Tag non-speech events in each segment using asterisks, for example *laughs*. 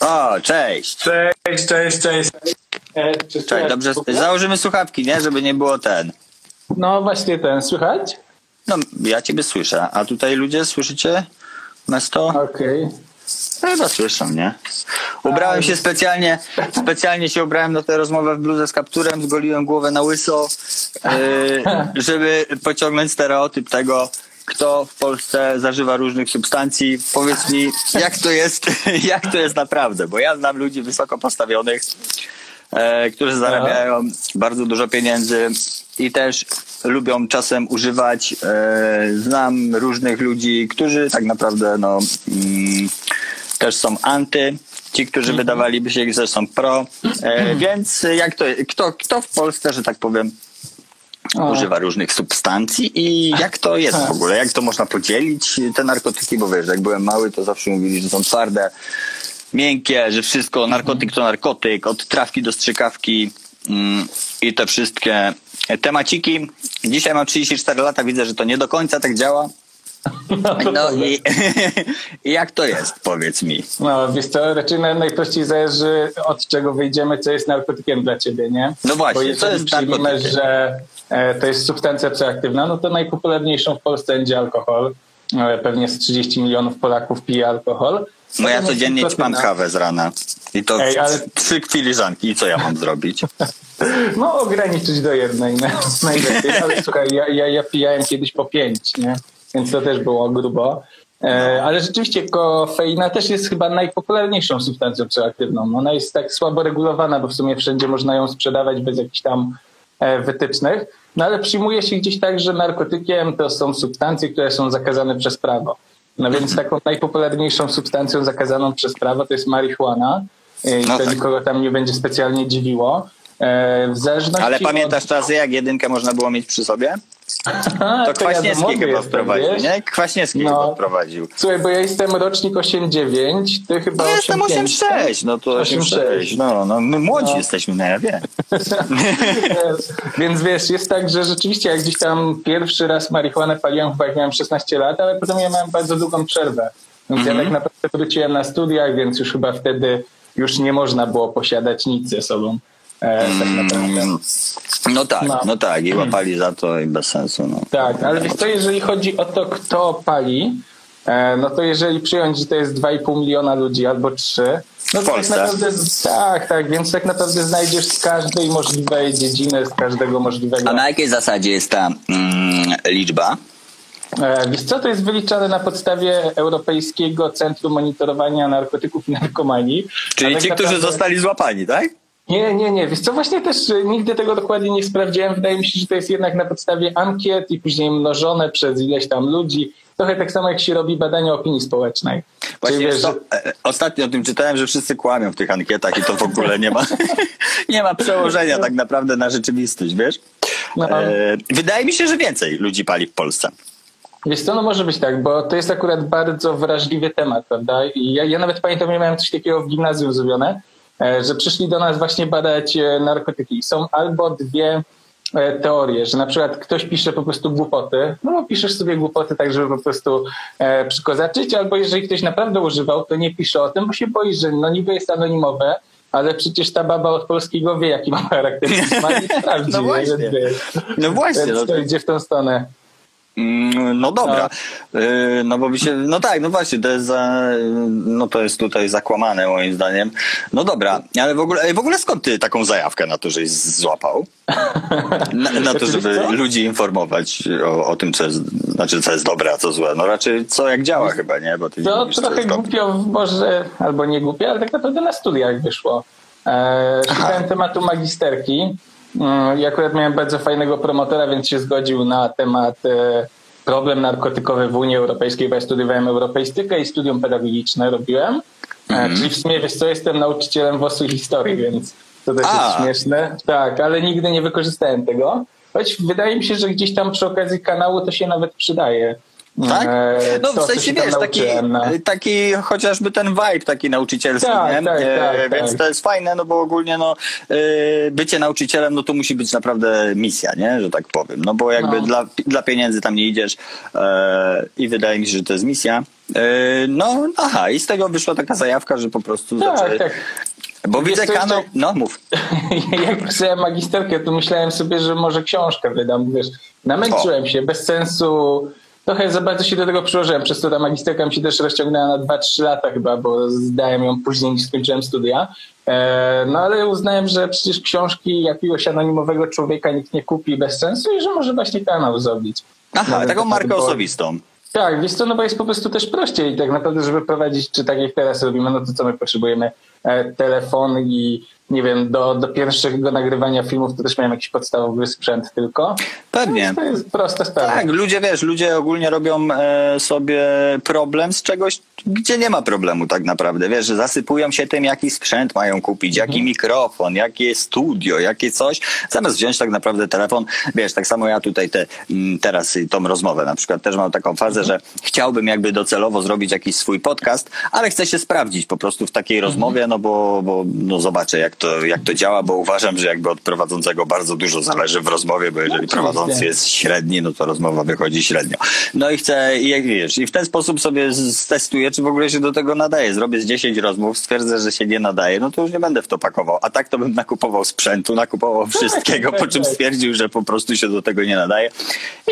O, cześć. Cześć, cześć, cześć. E, czy Cześć, słychać dobrze. Założymy słuchawki, nie? Żeby nie było ten. No właśnie ten, słychać? No, ja ciebie słyszę, a tutaj ludzie słyszycie nas to? Okej. Chyba słyszą, nie? Ubrałem się specjalnie, specjalnie się ubrałem na tę rozmowę w bluzę z kapturem, zgoliłem głowę na łyso, yy, żeby pociągnąć stereotyp tego, kto w Polsce zażywa różnych substancji. Powiedz mi, jak to jest, *laughs* jak to jest naprawdę, bo ja znam ludzi wysoko postawionych, e, którzy zarabiają bardzo dużo pieniędzy i też lubią czasem używać. E, znam różnych ludzi, którzy tak naprawdę no, mm, też są anty. Ci, którzy wydawaliby się, że są pro. E, więc jak to, kto, kto w Polsce, że tak powiem, O. używa różnych substancji i jak to jest w ogóle? Jak to można podzielić, te narkotyki? Bo wiesz, jak byłem mały, to zawsze mówili, że są twarde, miękkie, że wszystko, narkotyk to narkotyk, od trawki do strzykawki mm, i te wszystkie temaciki. Dzisiaj mam 34 lata, widzę, że to nie do końca tak działa. No *laughs* i, *laughs* i jak to jest, powiedz mi. No wiesz co, raczej naj- najprościej zależy od czego wyjdziemy, co jest narkotykiem dla ciebie, nie? No właśnie, Bo co jest przyjmiemy, narkotykiem? że to jest substancja psychoaktywna, no to najpopularniejszą w Polsce będzie alkohol. E, Pewnie z 30 milionów Polaków pije alkohol. No ja codziennie ćpam kawę z rana. I to Ej, ale- trzy filiżanki. I co ja mam zrobić? *laughs* No ograniczyć do jednej no, *laughs* najlepiej, ale słuchaj, ja, ja, ja pijałem kiedyś po pięć, nie? Więc to też było grubo. E, ale rzeczywiście kofeina też jest chyba najpopularniejszą substancją psychoaktywną. Ona jest tak słabo regulowana, bo w sumie wszędzie można ją sprzedawać bez jakichś tam e, wytycznych. No ale przyjmuje się gdzieś tak, że narkotykiem to są substancje, które są zakazane przez prawo. No więc taką najpopularniejszą substancją zakazaną przez prawo to jest marihuana. E, I No to tak. nikogo tam nie będzie specjalnie dziwiło. E, W zależności Ale od- pamiętasz czasy, jak jedynkę można było mieć przy sobie? *laughs* To ja Kwaśniewski młody chyba jestem, wprowadził, wiesz? nie? Kwaśniewski No. chyba wprowadził. Słuchaj, bo ja jestem rocznik 8-9, ty chyba No jestem 8-5, 8,6, no to 8,6. 8,6. No, no, my młodzi No. jesteśmy, no ja wiem. *laughs* Więc wiesz, jest tak, że rzeczywiście jak gdzieś tam pierwszy raz marihuanę paliłem, chyba jak miałem 16 lat, ale potem ja miałem bardzo długą przerwę. Więc Mhm. ja tak naprawdę wróciłem na studiach, więc już chyba wtedy już nie można było posiadać nic ze sobą. E, tak naprawdę. Mm, No tak, No. no tak. I łapali za to i bez sensu. No. Tak, ale wiesz co, jeżeli chodzi o to, kto pali, e, no to jeżeli przyjąć, że to jest 2,5 miliona ludzi albo 3, no to tak naprawdę, tak, tak, więc tak naprawdę znajdziesz z każdej możliwej dziedziny, z każdego możliwego. A na jakiej zasadzie jest ta mm, liczba? E, Wiesz co, to jest wyliczane na podstawie Europejskiego Centrum Monitorowania Narkotyków i Narkomanii. Czyli A tak ci, którzy naprawdę- zostali złapani, tak? Nie, nie, nie. Wiesz co, właśnie też e, nigdy tego dokładnie nie sprawdziłem. Wydaje mi się, że to jest jednak na podstawie ankiet i później mnożone przez ileś tam ludzi. Trochę tak samo jak się robi badania opinii społecznej. Właśnie wiesz, co, że e, ostatnio o tym czytałem, że wszyscy kłamią w tych ankietach i to w ogóle nie ma, *laughs* nie ma przełożenia tak naprawdę na rzeczywistość, wiesz? No. E, wydaje mi się, że więcej ludzi pali w Polsce. Wiesz co, no może być tak, bo to jest akurat bardzo wrażliwy temat, prawda? I ja, ja nawet pamiętam, ja miałem coś takiego w gimnazjum zrobione, że przyszli do nas właśnie badać e, narkotyki. Są albo dwie e, teorie, że na przykład ktoś pisze po prostu głupoty, no bo piszesz sobie głupoty tak, żeby po prostu e, przykozaczyć, albo jeżeli ktoś naprawdę używał, to nie pisze o tym, bo się boi, że no niby jest anonimowe, ale przecież ta baba od polskiego wie, jaki ma charakter *laughs* pisma i sprawdzi. No nie? właśnie. Więc, No właśnie, więc no, to idzie w tą stronę. Mm, No dobra, Y, no bo by się, no tak, no właśnie, to jest, za, no to jest tutaj zakłamane moim zdaniem. No dobra, ale w ogóle, w ogóle skąd ty taką zajawkę na to, żeś złapał? *laughs* Na, na to, żeby ludzi informować o, o tym, co jest, znaczy co jest dobre, a co złe. No raczej co jak działa chyba, nie? Bo ty To mówisz, trochę głupio, może, albo nie głupio, ale tak naprawdę na studiach wyszło. E, szukałem tematu magisterki mm, i akurat miałem bardzo fajnego promotora, więc się zgodził na temat e, problem narkotykowy w Unii Europejskiej, bo ja studiowałem europeistykę i studium pedagogiczne robiłem. E, czyli w sumie, wiesz co, jestem nauczycielem WOS-u historii, więc to też A. jest śmieszne. Tak, ale nigdy nie wykorzystałem tego. Choć wydaje mi się, że gdzieś tam przy okazji kanału to się nawet przydaje. Tak? No to, w sensie wiesz, taki, no. taki chociażby ten vibe taki nauczycielski, Tak, nie? tak, E, tak, Więc tak. to jest fajne, no bo ogólnie no, e, bycie nauczycielem, no to musi być naprawdę misja, nie? Że tak powiem. No bo jakby No. dla, dla pieniędzy tam nie idziesz e, i wydaje mi się, że to jest misja. No, aha, i z tego wyszła taka zajawka, że po prostu Tak, zaczęli... tak. Bo Wiesz widzę kanał... jeszcze- No, mów. *laughs* Jak pisałem magisterkę, to myślałem sobie, że może książkę wydam, wiesz. Namęczyłem się, bez sensu. Trochę za bardzo się do tego przyłożyłem, przez to ta magisterka mi się też rozciągnęła na 2-3 lata chyba, bo zdałem ją później niż skończyłem studia. E, no ale uznałem, że przecież książki jakiegoś anonimowego człowieka nikt nie kupi bez sensu i że może właśnie kanał zrobić. Aha, Nawet taką tak, markę osobistą. Tak, wiesz co, no bo jest po prostu też prościej tak naprawdę, żeby prowadzić, czy tak jak teraz robimy, no to co my potrzebujemy? E, telefon i nie wiem, do, do pierwszego nagrywania filmów to też miałem jakiś podstawowy sprzęt tylko. Pewnie. To jest prosta sprawa. Tak, ludzie, wiesz, ludzie ogólnie robią e, sobie problem z czegoś, gdzie nie ma problemu tak naprawdę. Wiesz, że zasypują się tym, jaki sprzęt mają kupić, jaki mikrofon, jakie studio, jakie coś, zamiast wziąć tak naprawdę telefon. Wiesz, tak samo ja tutaj te, mm, teraz tą rozmowę na przykład też mam taką fazę, że chciałbym jakby docelowo zrobić jakiś swój podcast, ale chcę się sprawdzić po prostu w takiej rozmowie, no bo, bo no zobaczę jak to, jak to działa, bo uważam, że jakby od prowadzącego bardzo dużo zależy w rozmowie, bo jeżeli oczywiście. prowadzący jest średni, no to rozmowa wychodzi średnio. No i chcę, jak wiesz, i w ten sposób sobie stestuję, czy w ogóle się do tego nadaje. Zrobię z 10 rozmów, stwierdzę, że się nie nadaje, no to już nie będę w to pakował. A tak to bym nakupował sprzętu, nakupował wszystkiego, po czym tak. stwierdził, że po prostu się do tego nie nadaje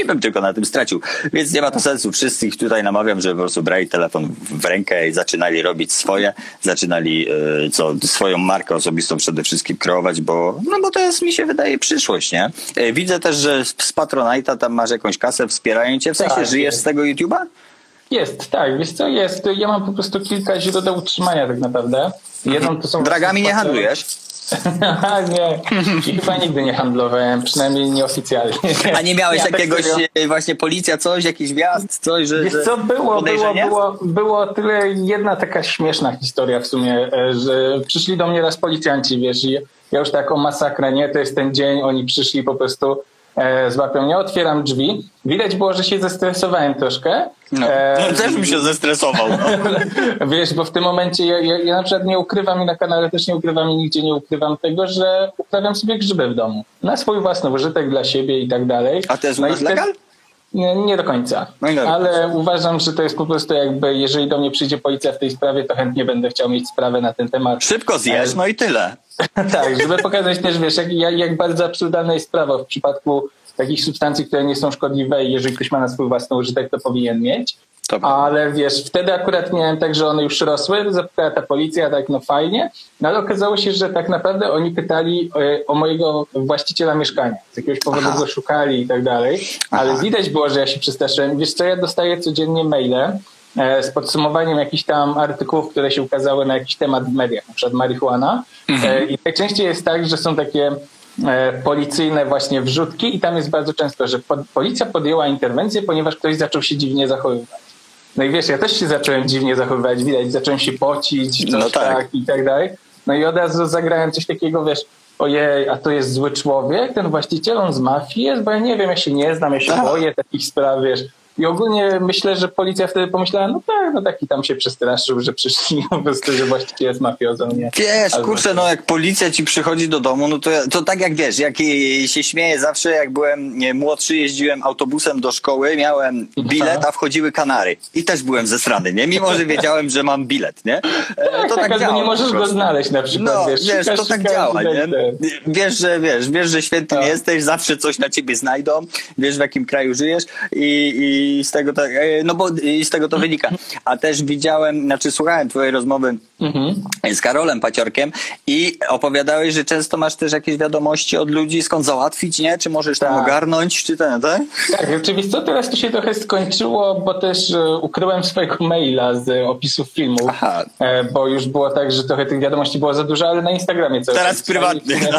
i bym tylko na tym stracił. Więc nie ma to sensu. Wszystkich tutaj namawiam, żeby po prostu brali telefon w rękę i zaczynali robić swoje, zaczynali e, co, swoją markę osobistą przede wszystkim kreować, bo, no bo to jest, mi się wydaje, przyszłość, nie? E, Widzę też, że z Patronite'a tam masz jakąś kasę, wspierają cię, w sensie Tak, żyjesz z tego YouTube'a? Jest, tak, wiesz co, jest. Ja mam po prostu kilka źródeł utrzymania tak naprawdę. Jedną to są... Dragami nie handlujesz? *laughs* Aha, nie. I chyba nigdy nie handlowałem, przynajmniej nieoficjalnie. A nie miałeś tak jakiegoś, e, właśnie policja, coś, jakiś wjazd, coś, że... Wiesz co, było, było, było, było tyle jedna taka śmieszna historia w sumie, e, że przyszli do mnie raz policjanci, wiesz, i ja już taką masakrę, nie, to jest ten dzień, oni przyszli po prostu złapią mnie, otwieram drzwi, widać było, że się zestresowałem troszkę. No, E, też bym się zestresował. No. *laughs* Wiesz, bo w tym momencie ja, ja, ja na przykład nie ukrywam i na kanale też nie ukrywam i nigdzie nie ukrywam tego, że uprawiam sobie grzyby w domu. Na swój własny użytek dla siebie i tak dalej. A to jest No legal? Nie, nie do końca. No. Ale uważam, że to jest po prostu jakby, jeżeli do mnie przyjdzie policja w tej sprawie, to chętnie będę chciał mieć sprawę na ten temat. Szybko zjesz, no i tyle. *laughs* tak, żeby pokazać też, wiesz, jak, jak, bardzo absurdalna jest sprawa w przypadku takich substancji, które nie są szkodliwe i jeżeli ktoś ma na swój własny użytek, to powinien mieć. To Ale wiesz, wtedy akurat miałem tak, że one już rosły, zapytała ta policja, tak no fajnie, no ale okazało się, że tak naprawdę oni pytali e, o mojego właściciela mieszkania. Z jakiegoś powodu Aha. go szukali i tak dalej, ale Aha. widać było, że ja się przestraszyłem. Wiesz co, ja dostaję codziennie maile z podsumowaniem jakichś tam artykułów, które się ukazały na jakiś temat w mediach, na przykład marihuana. E, I najczęściej jest tak, że są takie e, policyjne właśnie wrzutki i tam jest bardzo często, że policja podjęła interwencję, ponieważ ktoś zaczął się dziwnie zachowywać. No i wiesz, ja też się zacząłem dziwnie zachowywać, widać, zacząłem się pocić, coś No tak. tak. i tak dalej. No i od razu zagrałem coś takiego, wiesz, ojej, a to jest zły człowiek, ten właściciel, on z mafii jest, bo ja nie wiem, ja się nie znam, ja się Tak. boję takich spraw, wiesz. I ogólnie myślę, że policja wtedy pomyślała, no tak, no taki tam się przestraszył, że przyszli po prostu, że właściciel jest mafiozą, nie? Wiesz, Albo- kurczę, no jak policja ci przychodzi do domu, no to, to tak jak wiesz, jak się śmieję zawsze, jak byłem nie, młodszy, jeździłem autobusem do szkoły, miałem bilet, a wchodziły kanary. I też byłem zesrany, nie? Mimo, że wiedziałem, że mam bilet, nie? E, Tak, tak, albo nie po możesz go znaleźć na przykład, No, wiesz. wiesz, to tak działa, nie? tak, tak. Wiesz, że wiesz, wiesz, że świętym Tak. jesteś, zawsze coś na ciebie znajdą, wiesz w jakim kraju żyjesz i, i z tego tak, e, no bo i z tego to wynika. A też widziałem, znaczy słuchałem twojej rozmowy Mhm. z Karolem Paciorkiem i opowiadałeś, że często masz też jakieś wiadomości od ludzi, skąd załatwić, nie? Czy możesz tam Tak. ogarnąć, czy ten, tak? Tak, oczywiście co teraz to się trochę skończyło, bo też e, ukryłem swojego maila z opisów filmów, Aha. e, bo już było tak, że trochę tych wiadomości było za dużo, ale na Instagramie cały Teraz pisali. no.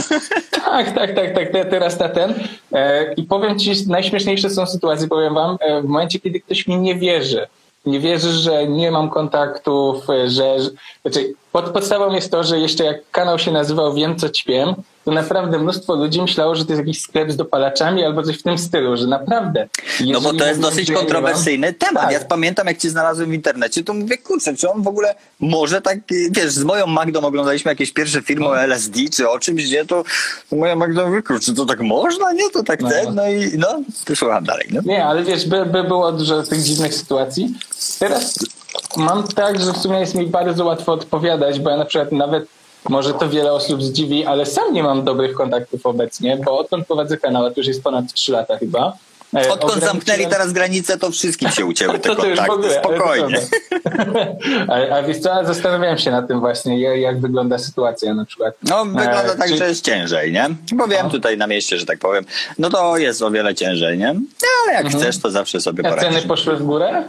Tak, tak, tak, tak, te- teraz na ten. E, I powiem ci, najśmieszniejsze są sytuacje, powiem wam, w momencie, kiedy ktoś mi nie wierzy. Nie wierzy, że nie mam kontaktów, że znaczy, pod, podstawą jest to, że jeszcze jak kanał się nazywał Wiem co ćpiem, to naprawdę mnóstwo ludzi myślało, że to jest jakiś sklep z dopalaczami albo coś w tym stylu, że naprawdę. No bo to jest dosyć kontrowersyjny temat. Tak. Ja pamiętam, jak cię znalazłem w internecie, to mówię, kurczę, czy on w ogóle może tak, wiesz, z moją Magdą oglądaliśmy jakieś pierwsze filmy o LSD, czy o czymś, gdzie to, to moja Magda mówi, kurczę, to tak można, nie? To tak No. ten, no i no, słucham dalej, no. Nie, ale wiesz, by, by było dużo tych dziwnych sytuacji. Teraz mam tak, że w sumie jest mi bardzo łatwo odpowiadać, bo ja na przykład nawet może to wiele osób zdziwi, ale sam nie mam dobrych kontaktów obecnie, bo odkąd prowadzę kanał, to już jest ponad 3 lata chyba. e, Odkąd ograniczyłem- zamknęli teraz granicę, to wszystkim się ucięły *laughs* te to, kontakty. ogóle. to Spokojnie. prawda. *laughs* a, a wiesz co, zastanawiałem się nad tym właśnie, jak, jak wygląda sytuacja na przykład. No, wygląda E, tak, czy- że jest ciężej, nie? Bo wiem No. tutaj na mieście, że tak powiem, no to jest o wiele ciężej, nie? No, ale jak chcesz, to zawsze sobie A ceny poradzisz. poszły w górę?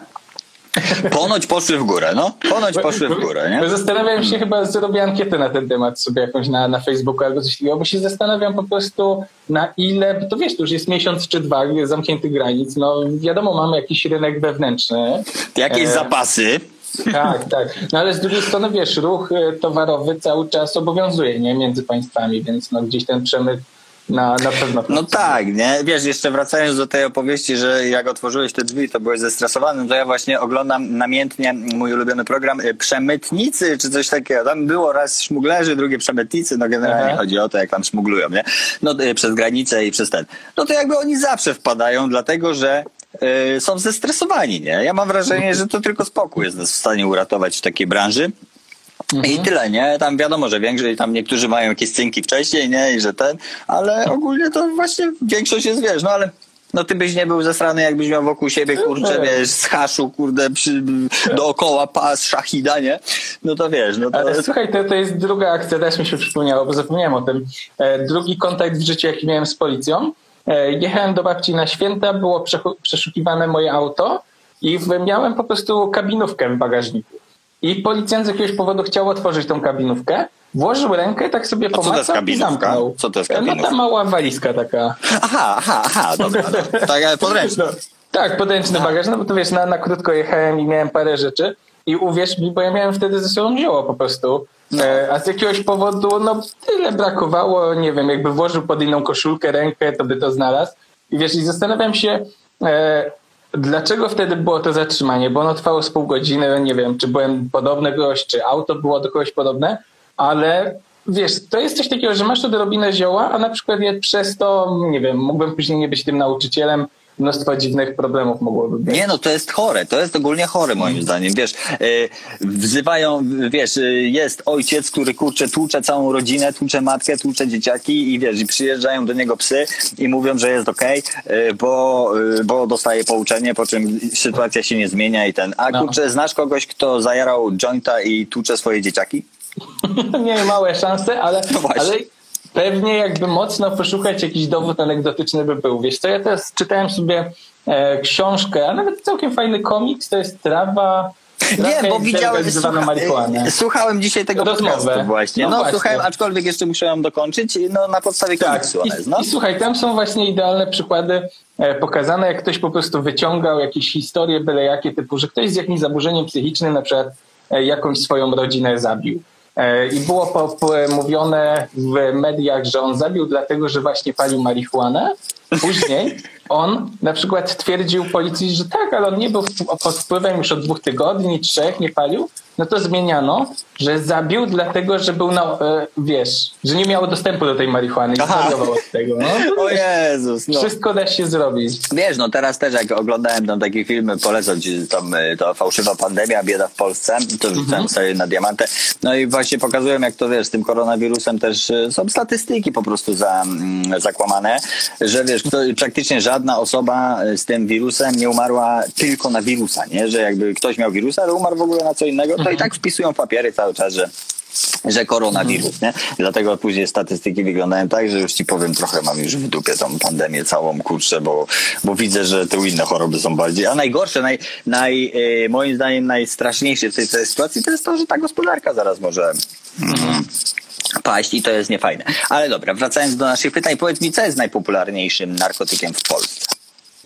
Ponoć poszły w górę, no. Ponoć poszły w górę, Bo nie? zastanawiam się, chyba zrobię ankietę na ten temat sobie jakąś na, na Facebooku albo coś takiego, bo się zastanawiam po prostu na ile, bo to wiesz, to już jest miesiąc czy dwa zamkniętych granic, no wiadomo, mamy jakiś rynek wewnętrzny, Jakieś E, zapasy. tak, tak. No ale z drugiej strony, wiesz, ruch e, towarowy cały czas obowiązuje, nie, między państwami, więc no gdzieś ten przemyt na, na pewno... No tak, nie? Wiesz, jeszcze wracając do tej opowieści, że jak otworzyłeś te drzwi, to byłeś zestresowany, to ja właśnie oglądam namiętnie mój ulubiony program y, Przemytnicy, czy coś takiego. Tam było raz szmuglerzy, drugie przemytnicy, no generalnie Aha. chodzi o to, jak tam szmuglują, nie? No y, przez granicę i przez ten. No to jakby oni zawsze wpadają, dlatego że y, są zestresowani, nie? Ja mam wrażenie, że to tylko spokój jest nas w stanie uratować w takiej branży. I tyle, nie? Tam wiadomo, że większość, tam niektórzy mają jakieś cynki wcześniej, nie? I że ten, ale ogólnie to właśnie większość jest, wiesz, no ale no ty byś nie był zesrany, jakbyś miał wokół siebie, kurczę, wiesz, z haszu, kurde, przy, dookoła pas, szachida, nie? No to wiesz, no to... Ale słuchaj, to, to jest druga akcja, też mi się przypomniało, bo zapomniałem o tym. E, drugi kontakt w życiu, jaki miałem z policją. E, jechałem do babci na święta, było przeszukiwane moje auto i miałem po prostu kabinówkę w bagażniku. I policjant z jakiegoś powodu chciał otworzyć tą kabinówkę, włożył rękę, tak sobie A co to jest pomacał i kabinówka? zamknął. Co to jest No kabinówka? ta mała walizka taka. Aha, aha, aha, dobra, dobra. *laughs* Tak, podręczny. No, tak, podręczny bagaż, no bo to wiesz, na, na krótko jechałem i miałem parę rzeczy i uwierz mi, bo ja miałem wtedy ze sobą zioło po prostu. E, a z jakiegoś powodu, no tyle brakowało, nie wiem, jakby włożył pod inną koszulkę rękę, to by to znalazł. I wiesz, i zastanawiam się, e, dlaczego wtedy było to zatrzymanie, bo ono trwało z pół godziny, nie wiem, czy byłem podobny do kogoś, czy auto było do kogoś podobne, ale wiesz, to jest coś takiego, że masz odrobinę zioła, a na przykład ja przez to, nie wiem, mógłbym później nie być tym nauczycielem, mnóstwo dziwnych problemów mogłoby być. Nie, no to jest chore, to jest ogólnie chore moim zdaniem, wiesz, y, wzywają, wiesz, y, jest ojciec, który kurczę, tłucze całą rodzinę, tłucze matkę, tłucze dzieciaki i wiesz, i przyjeżdżają do niego psy i mówią, że jest okej, y, bo, y, bo dostaje pouczenie, po czym sytuacja się nie zmienia i ten, a No. kurczę, znasz kogoś, kto zajarał jointa i tłucze swoje dzieciaki? *laughs* nie małe szanse, ale, No ale pewnie jakby mocno poszukać jakiś dowód anegdotyczny by był. Wiesz co, ja teraz czytałem sobie e, książkę, a nawet całkiem fajny komiks, to jest trawa... Nie, bo widziałem, słucha, słuchałem dzisiaj tego Rozmowę. podcastu właśnie. No No, właśnie. słuchałem, aczkolwiek jeszcze muszę ją dokończyć, no na podstawie Tak, komiksu ona I, no. i słuchaj, tam są właśnie idealne przykłady e, pokazane, jak ktoś po prostu wyciągał jakieś historie byle jakie, typu, że ktoś z jakimś zaburzeniem psychicznym na przykład e, jakąś swoją rodzinę zabił. E, I było mówione w mediach, że on zabił dlatego, że właśnie palił marihuanę. Później on na przykład twierdził policji, że tak, ale on nie był pod wpływem już od dwóch tygodni, trzech, nie palił. No to zmieniano, że zabił dlatego, że był na, e, wiesz, że nie miał dostępu do tej marihuany i zwariował od tego. No, O Jezus, no. Wszystko da się zrobić. Wiesz, no teraz też jak oglądałem tam takie filmy, polecam ci tam y, to fałszywa pandemia, bieda w Polsce, to wrzucałem sobie na diamantę. No i właśnie pokazują, jak to wiesz, z tym koronawirusem też y, są statystyki po prostu za, mm, zakłamane, że wiesz, kto, praktycznie żadna osoba y, z tym wirusem nie umarła tylko na wirusa, nie? Że jakby ktoś miał wirusa, ale umarł w ogóle na co innego, to i tak wpisują papiery cały czas, że że koronawirus, nie? Dlatego później statystyki wyglądają tak, że już ci powiem, trochę mam już w dupie tą pandemię całą, kurczę, bo, bo widzę, że te inne choroby są bardziej, a najgorsze, naj, naj, e, moim zdaniem najstraszniejsze w tej całej sytuacji to jest to, że ta gospodarka zaraz może mm, paść i to jest niefajne. Ale dobra, wracając do naszych pytań, powiedz mi, co jest najpopularniejszym narkotykiem w Polsce?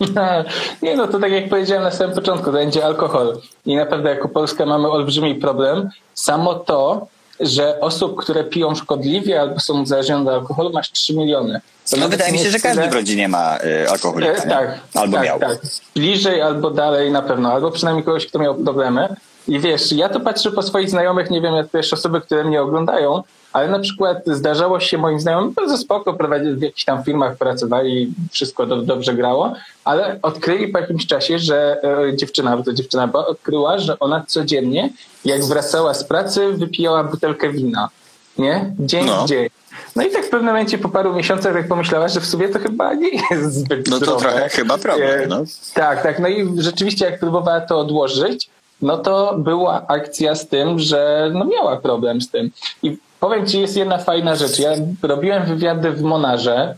*laughs* Nie no, to tak jak powiedziałem na samym początku, to będzie alkohol. I naprawdę jako Polska mamy olbrzymi problem. Samo to, że osób, które piją szkodliwie albo są uzależnione od alkoholu, masz 3 miliony. To No wydaje mi się, że każdy w rodzinie ma y, alkoholika, E, tak. Albo tak, miał. Tak. Bliżej albo dalej na pewno, albo przynajmniej kogoś, kto miał problemy. I wiesz, ja to patrzę po swoich znajomych, nie wiem, jak też osoby, które mnie oglądają, ale na przykład zdarzało się moim znajomym, bardzo spoko, prowadzili w jakichś tam firmach, pracowali, wszystko do, dobrze grało, ale odkryli po jakimś czasie, że e, dziewczyna, bo to dziewczyna była, odkryła, że ona codziennie, jak wracała z pracy, wypijała butelkę wina. Nie? Dzień No. w dzień. No i tak w pewnym momencie po paru miesiącach tak pomyślała, że w sumie to chyba nie jest zbyt No to zdrowe. trochę chyba problem, E, no. Tak, tak. No i rzeczywiście jak próbowała to odłożyć, no to była akcja z tym, że no miała problem z tym. I powiem ci, jest jedna fajna rzecz. Ja robiłem wywiady w Monarze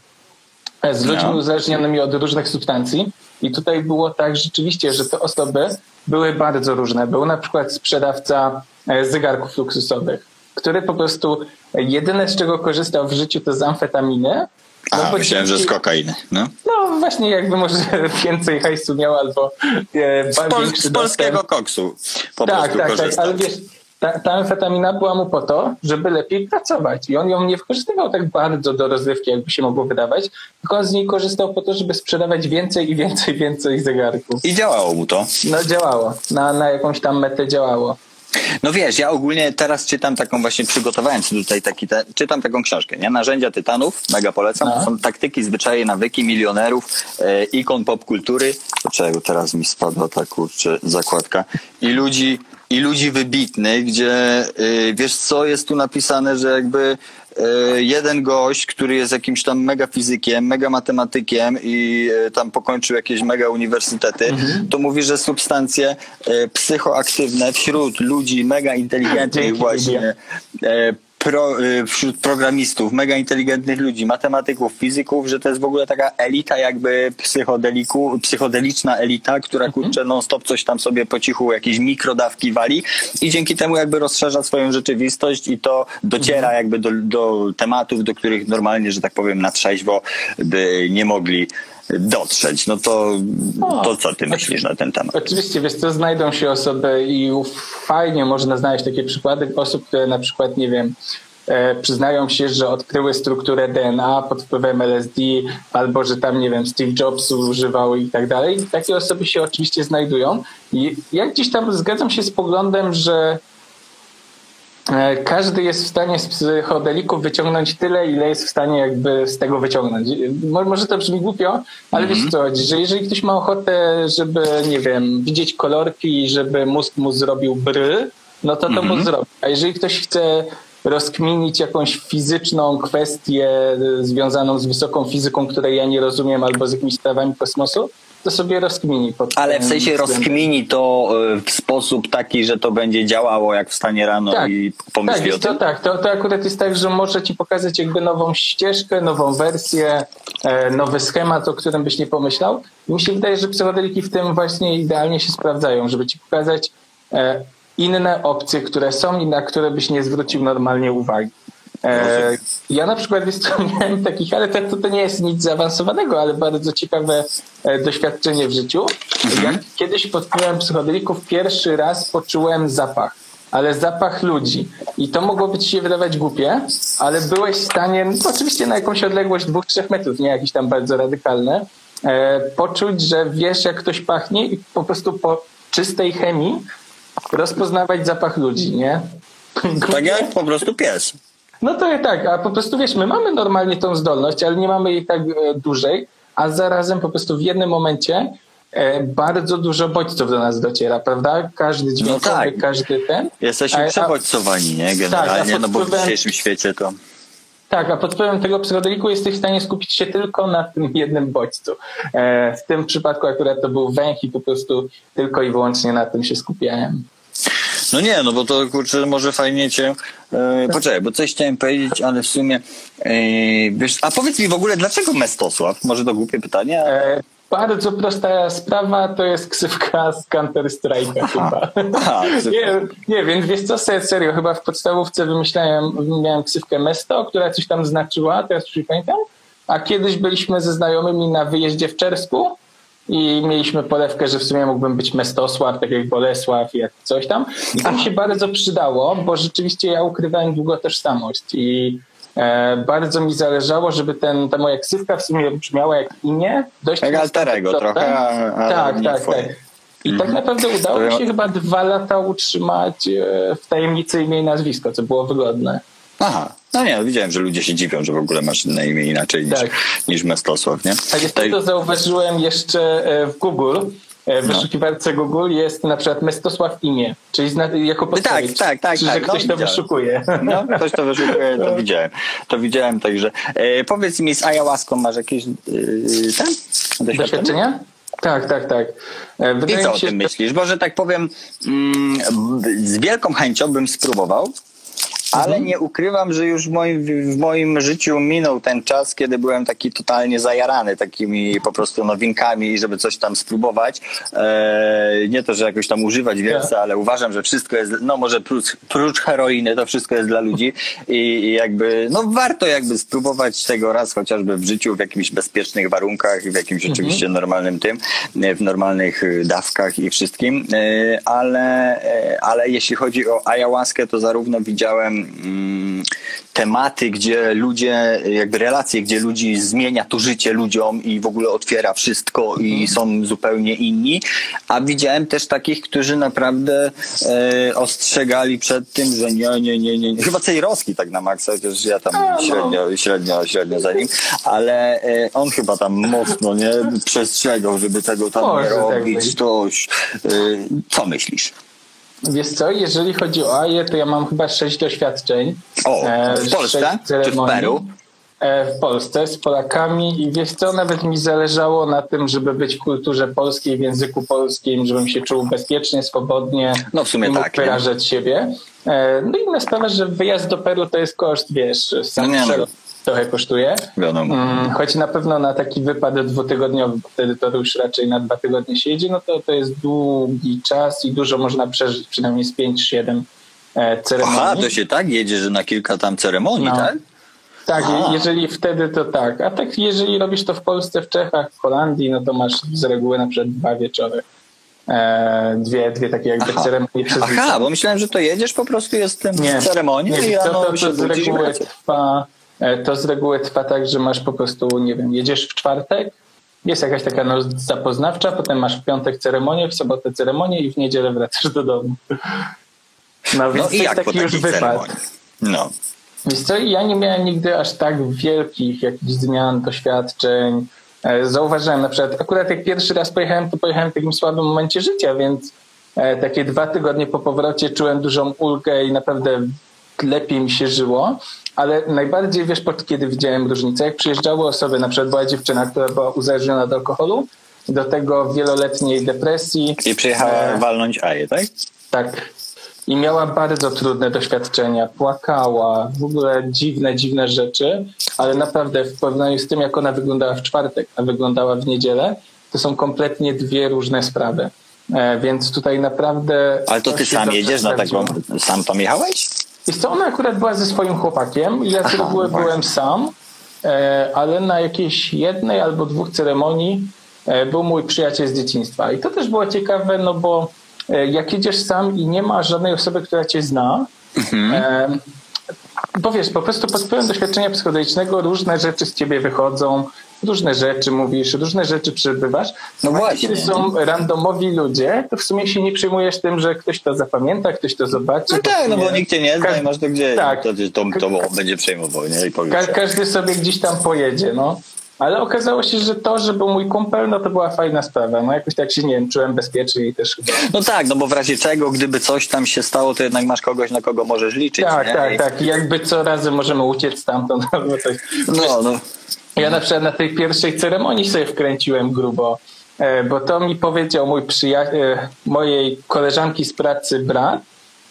e, z ludźmi No. uzależnionymi od różnych substancji i tutaj było tak rzeczywiście, że te osoby były bardzo różne. Był na przykład sprzedawca e, zegarków luksusowych, który po prostu e, jedyne z czego korzystał w życiu to z amfetaminy. A, bo myślałem, że z kokainy. No. no właśnie, jakby może *laughs* więcej hajsu miał albo e, Z, pol- z polskiego dostęp. koksu po Tak, tak, tak, ale wiesz, ta, ta amfetamina była mu po to, żeby lepiej pracować i on ją nie wykorzystywał tak bardzo do rozrywki, jakby się mogło wydawać, tylko on z niej korzystał po to, żeby sprzedawać więcej i *laughs* więcej, więcej zegarków. I działało mu to. No działało, na, na jakąś tam metę działało. No wiesz, ja ogólnie teraz czytam taką właśnie, przygotowałem sobie tutaj taki, te, czytam taką książkę, nie? Narzędzia Tytanów, mega polecam. No. To są taktyki, zwyczaje, nawyki milionerów, e, ikon popkultury. Dlaczego teraz mi spadła ta kurczę zakładka? I ludzi, i ludzi wybitnych, gdzie y, wiesz co, jest tu napisane, że jakby jeden gość, który jest jakimś tam mega fizykiem, mega matematykiem i y, tam pokończył jakieś mega uniwersytety, Mhm. to mówi, że substancje y, psychoaktywne wśród ludzi mega inteligentnych właśnie, e, pro, y, wśród programistów, mega inteligentnych ludzi, matematyków, fizyków, że to jest w ogóle taka elita jakby psychodeliku, psychodeliczna elita, która kurczę non-stop coś tam sobie po cichu jakieś mikrodawki wali i dzięki temu jakby rozszerza swoją rzeczywistość i to dociera jakby do, do tematów, do których normalnie, że tak powiem, na trzeźwo by nie mogli dotrzeć. No to, to co ty myślisz na ten temat? Oczywiście, wiesz co, znajdą się osoby i fajnie można znaleźć takie przykłady osób, które na przykład, nie wiem, e, przyznają się, że odkryły strukturę DNA pod wpływem LSD, albo że tam, nie wiem, Steve Jobs używał i tak dalej. Takie osoby się oczywiście znajdują. I ja gdzieś tam zgadzam się z poglądem, że każdy jest w stanie z psychodelików wyciągnąć tyle, ile jest w stanie jakby z tego wyciągnąć. Mo- Może to brzmi głupio, ale wiesz co chodzi, że jeżeli ktoś ma ochotę, żeby, nie wiem, widzieć kolorki i żeby mózg mu zrobił bry, no to to mu zrobi. A jeżeli ktoś chce rozkminić jakąś fizyczną kwestię y, związaną z wysoką fizyką, której ja nie rozumiem, albo z jakimiś sprawami kosmosu, to sobie rozkmini. pod Ale w sensie względem. rozkmini to y, w sposób taki, że to będzie działało jak wstanie rano Tak. i Tak, pomyśli wiesz o tym? tak. To, to akurat jest tak, że może ci pokazać jakby nową ścieżkę, nową wersję, e, nowy schemat, o którym byś nie pomyślał. I mi się wydaje, że psychodeliki w tym właśnie idealnie się sprawdzają, żeby ci pokazać e, inne opcje, które są i na które byś nie zwrócił normalnie uwagi. E, ja na przykład miałem takich, ale to, to, to nie jest nic zaawansowanego, ale bardzo ciekawe e, doświadczenie w życiu. Jak kiedyś pod wpływem psychodelików pierwszy raz poczułem zapach ale zapach ludzi. I to mogłoby ci się wydawać głupie, ale byłeś w stanie, no, oczywiście na jakąś odległość dwóch, trzech metrów, nie jakieś tam bardzo radykalne, e, poczuć, że wiesz, jak ktoś pachnie i po prostu po czystej chemii rozpoznawać zapach ludzi, nie? Tak jak po prostu pies. No to tak, a po prostu wiesz, my mamy normalnie tą zdolność, ale nie mamy jej tak e, dłużej, a zarazem po prostu w jednym momencie e, bardzo dużo bodźców do nas dociera, prawda? Każdy dźwiękowy, tak. każdy ten. Jesteśmy przebodźcowani, nie? Generalnie, Tak, no bo w dzisiejszym świecie to... Tak, a pod wpływem tego psychodeliku jesteś w stanie skupić się tylko na tym jednym bodźcu. E, w tym przypadku akurat to był węch i po prostu tylko i wyłącznie na tym się skupiałem. No nie, no bo to kurczę, może fajnie cię... E, poczekaj, bo coś chciałem powiedzieć, ale w sumie... E, wiesz, a powiedz mi w ogóle, dlaczego Mestosław? Może to głupie pytanie, ale... E, bardzo prosta sprawa, to jest ksywka z Counter Strike'a chyba. *laughs* Aha, nie, nie, więc wiesz co, se- serio, chyba w podstawówce wymyślałem, miałem ksywkę Mesto, która coś tam znaczyła, teraz już pamiętam, a kiedyś byliśmy ze znajomymi na wyjeździe w Czersku i mieliśmy polewkę, że w sumie mógłbym być Mestosław, tak jak Bolesław jak coś tam. I to mi się bardzo przydało, bo rzeczywiście ja ukrywałem długo tożsamość i e, bardzo mi zależało, żeby ten, ta moja ksywka w sumie brzmiała jak imię. Dość Jak alterego trochę, a- tak, tak, twoje. tak. I tak naprawdę udało mi się chyba dwa lata utrzymać e, w tajemnicy imię i nazwisko, co było wygodne. Aha. No nie, no widziałem, że ludzie się dziwią, że w ogóle masz na imię inaczej niż, Tak. niż Mestosław, nie? A jeszcze Tutaj- to zauważyłem jeszcze e, w Google. E, No. W wyszukiwarce Google jest na przykład Mestosław imię, czyli zna, jako podpowiedź. tak, tak, Czy, tak, że no, ktoś to wyszukuje. No, ktoś to wyszukuje, to widziałem. To widziałem, także e, powiedz mi, z ayahuaską masz jakieś yy, ten? doświadczenie? Doświadczenia? Tak, tak, tak. E, I Wydaje co mi o się, tym myślisz? Bo, że tak powiem, mm, z wielką chęcią bym spróbował, ale Mhm. nie ukrywam, że już w moim, w moim życiu minął ten czas, kiedy byłem taki totalnie zajarany takimi po prostu nowinkami, żeby coś tam spróbować. E, nie to, że jakoś tam używać wielce, ale uważam, że wszystko jest, no może prócz, prócz heroiny, to wszystko jest dla ludzi i, i jakby, no warto jakby spróbować tego raz chociażby w życiu w jakimiś bezpiecznych warunkach i w jakimś oczywiście normalnym tym, w normalnych e, dawkach i wszystkim, E, ale, e, ale jeśli chodzi o ayahuaskę, to zarówno widziałem tematy, gdzie ludzie, jakby relacje, gdzie ludzi zmienia to życie ludziom i w ogóle otwiera wszystko i są zupełnie inni, a widziałem też takich, którzy naprawdę e, ostrzegali przed tym, że nie, nie, nie, nie. Chyba Cejrowski tak na maksa, chociaż ja tam no. średnio, średnio, średnio za nim, ale e, on chyba tam mocno nie przestrzegał, żeby tego tam Może tak robić, coś. E, co myślisz? Wiesz co, jeżeli chodzi o AJE, to ja mam chyba sześć doświadczeń. O, E, w Polsce czy w. Peru? E, W Polsce z Polakami i wiesz co, nawet mi zależało na tym, żeby być w kulturze polskiej, w języku polskim, żebym się czuł bezpiecznie, swobodnie No w sumie i mógł tak, nie? wyrażać siebie. E, No i inna sprawa, że wyjazd do Peru to jest koszt, wiesz, sam No nie no. Trochę kosztuje. Wiadomo. Mm, Choć na pewno na taki wypad dwutygodniowy, bo wtedy to już raczej na dwa tygodnie się jedzie, no to to jest długi czas i dużo można przeżyć, przynajmniej z 5-7 ceremonii. Aha, to się tak jedzie, że na kilka tam ceremonii, No. tak? Tak, A. je- jeżeli wtedy to tak. A tak jeżeli robisz to w Polsce, w Czechach, w Holandii, no to masz z reguły na przykład dwa wieczory. E, dwie, dwie takie jakby Aha. ceremonie przez Aha, bo myślałem, że to jedziesz po prostu, jest tym Nie, ceremonii nie, i to, rano to, to z budzisz i reguły trwa, e, to z reguły trwa tak, że masz po prostu, nie wiem, jedziesz w czwartek, jest jakaś taka no, zapoznawcza, potem masz w piątek ceremonię, w sobotę ceremonię i w niedzielę wracasz do domu. No więc No i jest jak taki już takiej wypad. ceremonii? No. Wiesz co, ja nie miałem nigdy aż tak wielkich jakichś zmian, doświadczeń. E, Zauważyłem na przykład, akurat jak pierwszy raz pojechałem, to pojechałem w takim słabym momencie życia, więc e, takie dwa tygodnie po powrocie czułem dużą ulgę i naprawdę lepiej mi się żyło. Ale najbardziej, wiesz, pod kiedy widziałem różnicę, jak przyjeżdżały osoby, na przykład była dziewczyna, która była uzależniona od alkoholu, do tego wieloletniej depresji. I przyjechała E, walnąć Aję, tak? tak. I miała bardzo trudne doświadczenia. Płakała, w ogóle dziwne, dziwne rzeczy, ale naprawdę w porównaniu z tym, jak ona wyglądała w czwartek, a wyglądała w niedzielę, to są kompletnie dwie różne sprawy. E, więc tutaj naprawdę. Ale to ty sam jedziesz na taką... Sam tam jechałeś? Wiesz co, ona akurat była ze swoim chłopakiem i ja z reguły właśnie. byłem sam, e, ale na jakiejś jednej albo dwóch ceremonii e, był mój przyjaciel z dzieciństwa. I to też było ciekawe, no bo e, jak jedziesz sam i nie ma żadnej osoby, która cię zna, Mhm. bo wiesz, po prostu pod wpływem doświadczenia psychodelicznego różne rzeczy z ciebie wychodzą, różne rzeczy mówisz, różne rzeczy przebywasz. No A właśnie. Kiedy są randomowi ludzie, to w sumie się nie przejmujesz tym, że ktoś to zapamięta, ktoś to zobaczy. No tak, no bo nikt cię nie zna Ka- i masz to gdzie. tak. To, to, to, będzie przejmował, nie? I Ka- każdy sobie gdzieś tam pojedzie, no. Ale okazało się, że to, że był mój kumpel, no to była fajna sprawa. No jakoś tak się, nie wiem, czułem bezpiecznie i też. No tak, no bo w razie czego, gdyby coś tam się stało, to jednak masz kogoś, na kogo możesz liczyć. Tak, nie? tak, I- tak. I jakby co razy możemy uciec stamtąd. *laughs* No. No, no. Ja na przykład na tej pierwszej ceremonii sobie wkręciłem grubo, e, bo to mi powiedział mój przyjaciel, mojej koleżanki z pracy brat,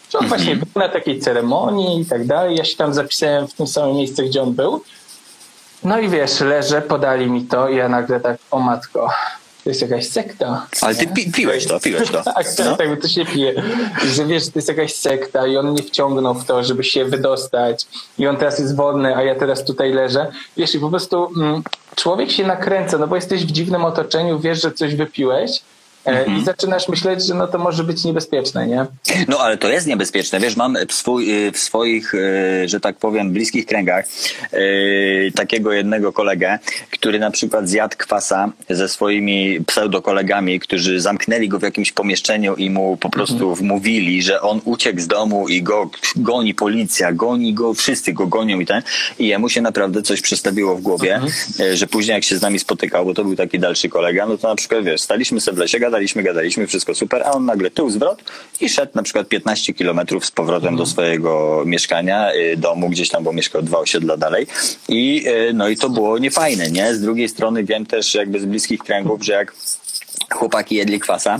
że on właśnie był na takiej ceremonii i tak dalej. Ja się tam zapisałem w tym samym miejscu, gdzie on był. No i wiesz, leżę, podali mi to i ja nagle tak, o matko, to jest jakaś sekta. Ale ty pi, piłeś to, piłeś to. Tak, No. tak, bo to się pije. Że wiesz, to jest jakaś sekta i on mnie wciągnął w to, żeby się wydostać i on teraz jest wolny, a ja teraz tutaj leżę. Wiesz, i po prostu mm, człowiek się nakręca, no bo jesteś w dziwnym otoczeniu, wiesz, że coś wypiłeś mhm. i zaczynasz myśleć, że no to może być niebezpieczne, nie? No ale to jest niebezpieczne. Wiesz, mam w, swój, w swoich, że tak powiem, bliskich kręgach takiego jednego kolegę, który na przykład zjadł kwasa ze swoimi pseudokolegami, którzy zamknęli go w jakimś pomieszczeniu i mu po prostu mhm. wmówili, że on uciekł z domu i go goni policja, goni go, wszyscy go gonią i ten. I jemu się naprawdę coś przestawiło w głowie, mhm. E, że później jak się z nami spotykał, bo to był taki dalszy kolega, no to na przykład wiesz, staliśmy sobie w lesie, gadaliśmy, gadaliśmy, wszystko super, a on nagle tył zwrot i szedł na przykład 15 kilometrów z powrotem do swojego mieszkania, e, domu, gdzieś tam, bo mieszkał dwa osiedla dalej. I e, no i to było niefajne, nie? Z drugiej strony wiem też jakby z bliskich kręgów, że jak chłopaki jedli kwasa,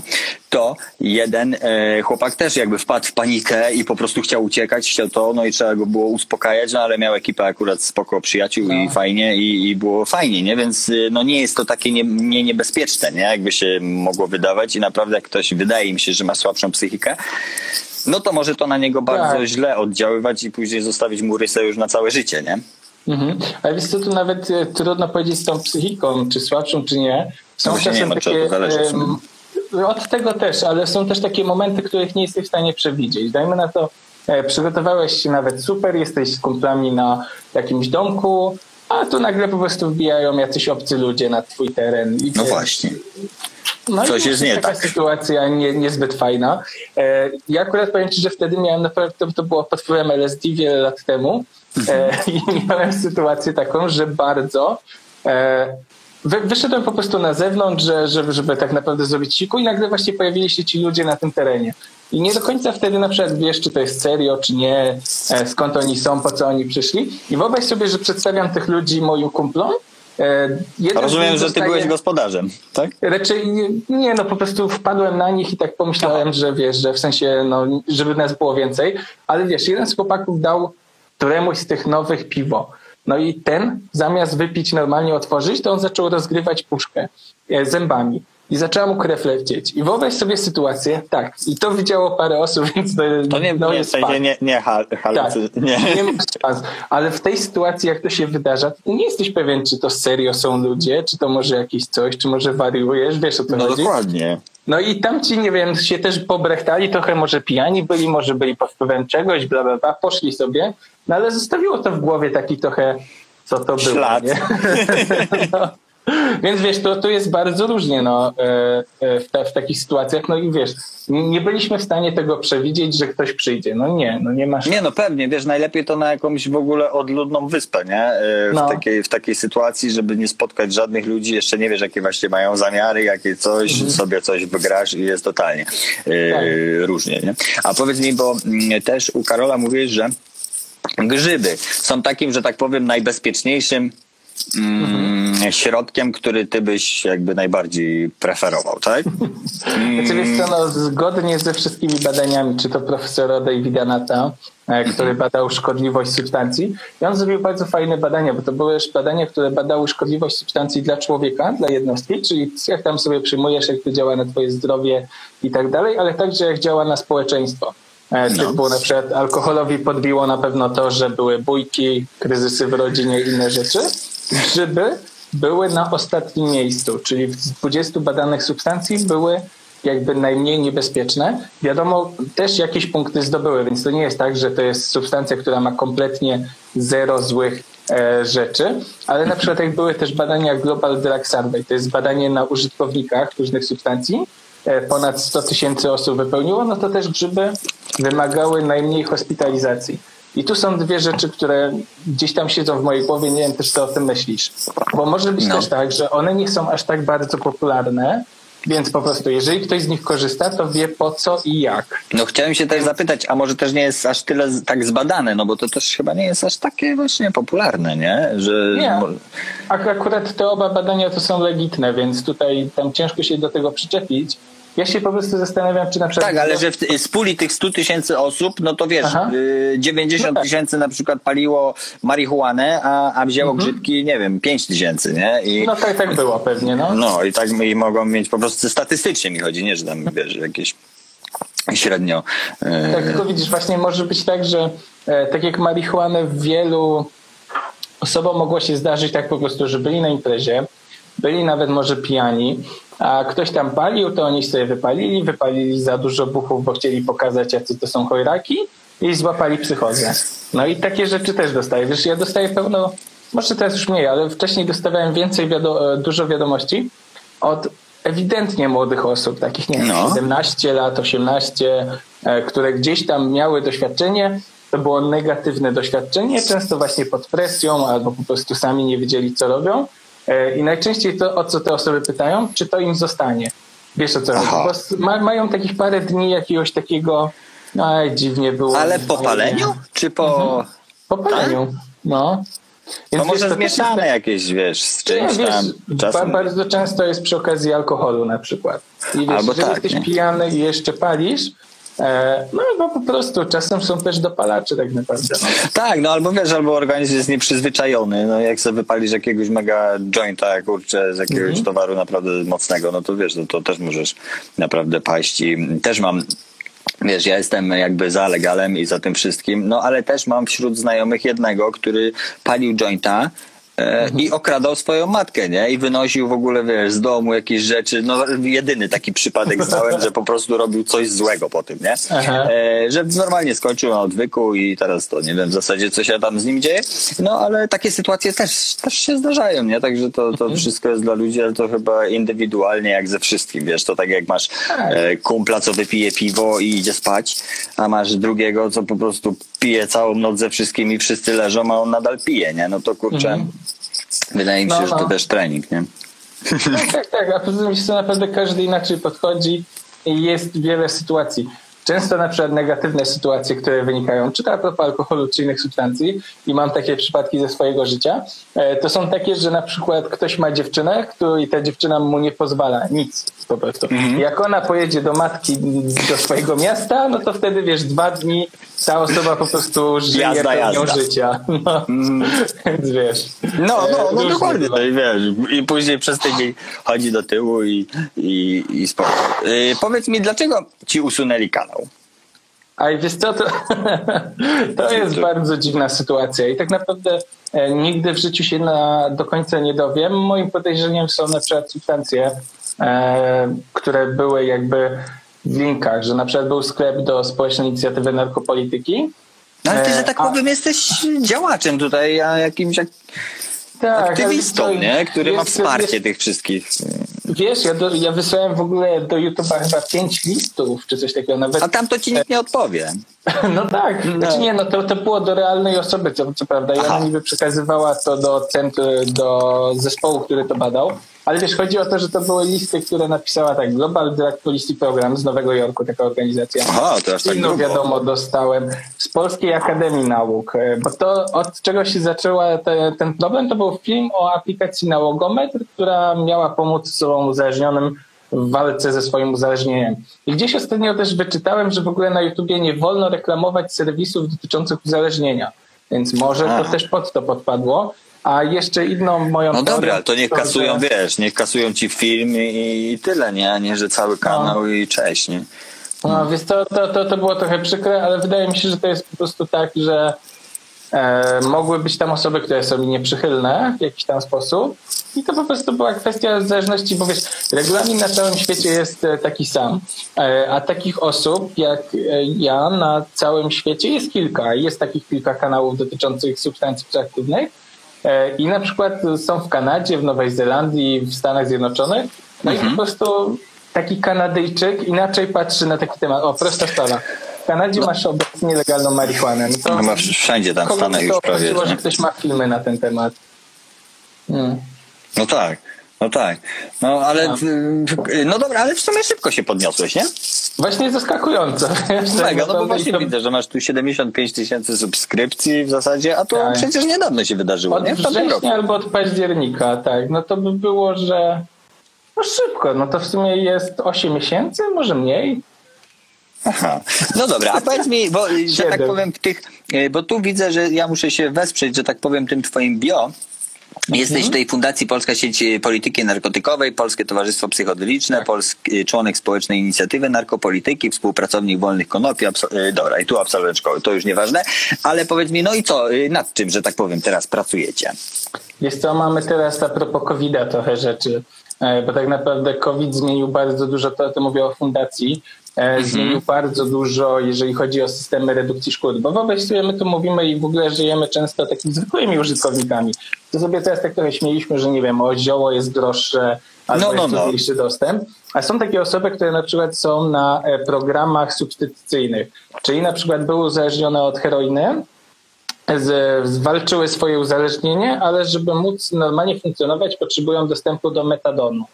to jeden e, chłopak też jakby wpadł w panikę i po prostu chciał uciekać, chciał to, no i trzeba go było uspokajać, no ale miał ekipę akurat spoko przyjaciół no. i fajnie i, i, było fajnie, nie? Więc e, no nie jest to takie nie, nie niebezpieczne, nie? Jakby się mogło wydawać i naprawdę jak ktoś wydaje mi się, że ma słabszą psychikę, no to może to na niego bardzo tak. źle oddziaływać i później zostawić mu rysę już na całe życie, nie? Mhm. Ale wiesz co, tu nawet e, trudno powiedzieć z tą psychiką, czy słabszą, czy nie. Są no czasem nie takie, od tego też, ale są też takie momenty, których nie jesteś w stanie przewidzieć. Dajmy na to, e, przygotowałeś się nawet super, jesteś z kumplami na jakimś domku, a tu nagle po prostu wbijają jacyś obcy ludzie na twój teren. I no właśnie. No Coś jest nie taka tak. sytuacja nie, niezbyt fajna. E, ja akurat powiem Ci, że wtedy miałem naprawdę, to było pod wpływem LSD wiele lat temu e, *laughs* i miałem sytuację taką, że bardzo Wy, wyszedłem po prostu na zewnątrz, że, żeby, żeby tak naprawdę zrobić siku i nagle właśnie pojawili się ci ludzie na tym terenie. I nie do końca wtedy na przykład wiesz, czy to jest serio, czy nie, e, skąd oni są, po co oni przyszli. I wyobraź sobie, że przedstawiam tych ludzi moim kumplom. E, Rozumiem, że ty byłeś gospodarzem, tak? Raczej nie, nie, no po prostu wpadłem na nich i tak pomyślałem, Aha. że wiesz, że w sensie, no, żeby nas było więcej. Ale wiesz, jeden z chłopaków dał któremuś z tych nowych piwo. No i ten, zamiast wypić normalnie, otworzyć, to on zaczął rozgrywać puszkę e, zębami. I zaczęła mu krew lecieć. I wyobraź sobie sytuację, tak, i to widziało parę osób, *laughs* więc to, to nie, no, nie, jest nie, nie, nie, hal, tak, nie. nie masz szans. Ale w tej sytuacji, jak to się wydarza, to nie jesteś pewien, czy to serio są ludzie, czy to może jakieś coś, czy może wariujesz, wiesz o co no, chodzi? dokładnie. No i tam ci, nie wiem, się też pobrechtali, trochę może pijani byli, może byli pod wpływem czegoś, bla, bla, bla, poszli sobie, no ale zostawiło to w głowie taki trochę, co to Ślad. było. *laughs* no. Więc wiesz, to, to jest bardzo różnie no, e, e, w, te, w takich sytuacjach. No i wiesz, nie byliśmy w stanie tego przewidzieć, że ktoś przyjdzie. No nie, no nie masz. Nie, no pewnie, wiesz, najlepiej to na jakąś w ogóle odludną wyspę, nie? E, w, no. takiej, w takiej sytuacji, żeby nie spotkać żadnych ludzi, jeszcze nie wiesz, jakie właśnie mają zamiary, jakie coś, mhm. sobie coś wygrasz i jest totalnie tak. różnie, nie? A powiedz mi, bo mm, też u Karola mówisz, że grzyby są takim, że tak powiem, najbezpieczniejszym mm, środkiem, który ty byś jakby najbardziej preferował, tak? *laughs* Znaczy, wiesz co, no, zgodnie ze wszystkimi badaniami, czy to profesora Davida Nata, e, który mhm. badał szkodliwość substancji. I on zrobił bardzo fajne badania, bo to były już badania, które badały szkodliwość substancji dla człowieka, dla jednostki, czyli jak tam sobie przyjmujesz, jak to działa na twoje zdrowie i tak dalej, ale także jak działa na społeczeństwo. E, no. Typu na przykład alkoholowi podbiło na pewno to, że były bójki, kryzysy w rodzinie i inne rzeczy. Grzyby były na ostatnim miejscu, czyli w 20 badanych substancji były jakby najmniej niebezpieczne. Wiadomo, też jakieś punkty zdobyły, więc to nie jest tak, że to jest substancja, która ma kompletnie zero złych e, rzeczy, ale na przykład jak były też badania Global Drug Survey, to jest badanie na użytkownikach różnych substancji, e, ponad 100 tysięcy osób wypełniło, no to też grzyby wymagały najmniej hospitalizacji. I tu są dwie rzeczy, które gdzieś tam siedzą w mojej głowie, nie wiem też, co o tym myślisz. Bo może być no. też tak, że one nie są aż tak bardzo popularne, więc po prostu, jeżeli ktoś z nich korzysta, to wie po co i jak. No chciałem się też zapytać, a może też nie jest aż tyle tak zbadane, no bo to też chyba nie jest aż takie właśnie popularne, nie? Że... Nie. Akurat te oba badania to są legitne, więc tutaj tam ciężko się do tego przyczepić. Ja się po prostu zastanawiam, czy na przykład... Tak, ale że w, z puli tych 100 tysięcy osób, no to wiesz, Aha. 90 no tak. tysięcy na przykład paliło marihuanę, a, a wzięło mhm. grzybki, nie wiem, 5 tysięcy, nie? I, no tak, tak było pewnie, no. No i tak i mogą mieć po prostu statystycznie mi chodzi, nie, że tam, wiesz, jakieś średnio... E, tak, tylko widzisz, właśnie może być tak, że e, tak jak marihuanę wielu osobom mogło się zdarzyć tak po prostu, że byli na imprezie, byli nawet może pijani, a ktoś tam palił, to oni sobie wypalili, wypalili za dużo buchów, bo chcieli pokazać, jacy to są chojraki i złapali psychozę. No i takie rzeczy też dostaję. Wiesz, ja dostaję pełno, może teraz już mniej, ale wcześniej dostawałem więcej, wiado- dużo wiadomości od ewidentnie młodych osób, takich nie wiem, No. 17 lat, 18, e, które gdzieś tam miały doświadczenie, to było negatywne doświadczenie, często właśnie pod presją albo po prostu sami nie wiedzieli, co robią. E, I najczęściej to, o co te osoby pytają, czy to im zostanie. Wiesz o co chodzi? Aha. Bo s- ma, mają takich parę dni jakiegoś takiego, aj, dziwnie było. Ale po paleniu? Czy po... Po paleniu, no. To Więc może wiesz, też zmieszane jest- jakieś, wiesz, z czymś wiesz, tam. ba- Czasem... bardzo często jest przy okazji alkoholu na przykład. I wiesz, Albo jeżeli tak, jesteś nie? pijany i jeszcze palisz, no bo po prostu czasem są też dopalacze tak naprawdę. Tak, no albo wiesz, albo organizm jest nieprzyzwyczajony, no jak sobie wypalisz jakiegoś mega jointa, kurczę, z jakiegoś Mhm. towaru naprawdę mocnego, no to wiesz, no to też możesz naprawdę paść i też mam Wiesz, ja jestem jakby za legalem i za tym wszystkim, no ale też mam wśród znajomych jednego, który palił jointa e, i okradał swoją matkę, nie? I wynosił w ogóle, wiesz, z domu jakieś rzeczy. No jedyny taki przypadek znałem, że po prostu robił coś złego po tym, nie? Aha. E, że normalnie skończył na odwyku i teraz to nie wiem w zasadzie, co się tam z nim dzieje. No ale takie sytuacje też, też się zdarzają, nie? Także to, to wszystko jest dla ludzi, ale to chyba indywidualnie jak ze wszystkim, wiesz, to tak jak masz e, kumpla, co wypije piwo i idzie spać, a masz drugiego, co po prostu pije całą noc ze wszystkimi, wszyscy leżą, a on nadal pije, nie? No to kurczę, wydaje mi się, No, że to no. też trening, nie? Tak, tak, tak. A poza tym co, naprawdę każdy inaczej podchodzi i jest wiele sytuacji. Często na przykład negatywne sytuacje, które wynikają czy to a propos alkoholu, czy innych substancji i mam takie przypadki ze swojego życia, e, to są takie, że na przykład ktoś ma dziewczynę, której ta dziewczyna mu nie pozwala nic po prostu. Jak ona pojedzie do matki do swojego miasta, no to wtedy wiesz, dwa dni ta osoba po prostu żyje Jazda, jazda. życia. No. Więc wiesz. No, no, no dokładnie. No wiesz, i później przez tydzień chodzi do tyłu i, i, i spoko. Yy, powiedz mi, dlaczego ci usunęli kanał? A i wiesz co, to, *laughs* to jest bardzo dziwna sytuacja i tak naprawdę e, nigdy w życiu się na, do końca nie dowiem. Moim podejrzeniem są na przykład substancje, e, które były jakby w linkach, że na przykład był sklep do społecznej inicjatywy narkopolityki. No ale ty, E, że tak a- powiem, jesteś działaczem tutaj, a jakimś jak Tak, aktywistą, nie? Który ma jest- wsparcie jest- tych wszystkich. Wiesz, ja, do, ja wysłałem w ogóle do YouTube'a chyba pięć listów, czy coś takiego. Nawet A tam to ci nikt nie odpowie. *laughs* No tak, znaczy nie, no to, to było do realnej osoby, co, co prawda. I Aha. niby przekazywała to do centrum, do zespołu, który to badał. Ale wiesz, chodzi o to, że to były listy, które napisała tak Global Drug Policy Program z Nowego Jorku, taka organizacja. Aha, to aż tak Inną grubo. wiadomo dostałem z Polskiej Akademii Nauk, e, bo to od czego się zaczęła te, ten problem, to był film o aplikacji Nałogometr, która miała pomóc osobom uzależnionym w walce ze swoim uzależnieniem. I gdzieś ostatnio też wyczytałem, że w ogóle na YouTubie nie wolno reklamować serwisów dotyczących uzależnienia, więc może to też pod to podpadło. A jeszcze inną moją No dobra, ale to niech że- kasują, wiesz, niech kasują ci film i, i tyle, nie? A nie, że cały kanał i cześć, nie? No, więc to, to, to, to było trochę przykre, ale wydaje mi się, że to jest po prostu tak, że e, mogły być tam osoby, które są mi nieprzychylne w jakiś tam sposób i to po prostu była kwestia zależności, bo wiesz, regulamin na całym świecie jest e, taki sam, e, a takich osób jak e, ja na całym świecie jest kilka. Jest takich kilka kanałów dotyczących substancji psychoaktywnych i na przykład są w Kanadzie, w Nowej Zelandii, w Stanach Zjednoczonych, no i po prostu taki Kanadyjczyk inaczej patrzy na taki temat. O, prosta sprawa. W Kanadzie masz obecnie legalną marihuanę. No to Chyba wszędzie tam w Stanach już prawie obchodziło, jest, że ktoś ma filmy na ten temat. Hmm. No tak, no tak. No ale, No. no dobra, ale w sumie szybko się podniosłeś, nie? Właśnie zaskakująco. *laughs* Mega, no bo właśnie widzę, że masz tu 75 tysięcy subskrypcji w zasadzie, a to Tak. przecież niedawno się wydarzyło, Od nie? W tamtym roku. albo od października, tak. No to by było, że no szybko. No to w sumie jest 8 miesięcy, może mniej. Aha. No dobra, a powiedz mi, bo że tak powiem w tych, y, bo tu widzę, że ja muszę się wesprzeć, że tak powiem, tym twoim bio, Jesteś w tej Fundacji Polska Sieć Polityki Narkotykowej, Polskie Towarzystwo Psychodeliczne, Tak. Polski, członek Społecznej Inicjatywy Narkopolityki, współpracownik Wolnych Konopi, absol- y, dobra, i tu absolwent szkoły, to już nieważne, ale powiedz mi, no i co, y, nad czym, że tak powiem, teraz pracujecie? Jest co, mamy teraz a propos COVID-a trochę rzeczy, e, bo tak naprawdę COVID zmienił bardzo dużo, to, to mówię o fundacji, zmienił bardzo dużo, jeżeli chodzi o systemy redukcji szkód, bo wobec sobie my tu mówimy i w ogóle żyjemy często takimi zwykłymi użytkownikami. To sobie teraz tak trochę śmieliśmy, że nie wiem, o zioło jest droższe, albo No, no, jest no. trudniejszy dostęp, a są takie osoby, które na przykład są na e, programach substytucyjnych, czyli na przykład były uzależnione od heroiny, zwalczyły swoje uzależnienie, ale żeby móc normalnie funkcjonować, potrzebują dostępu do metadonu.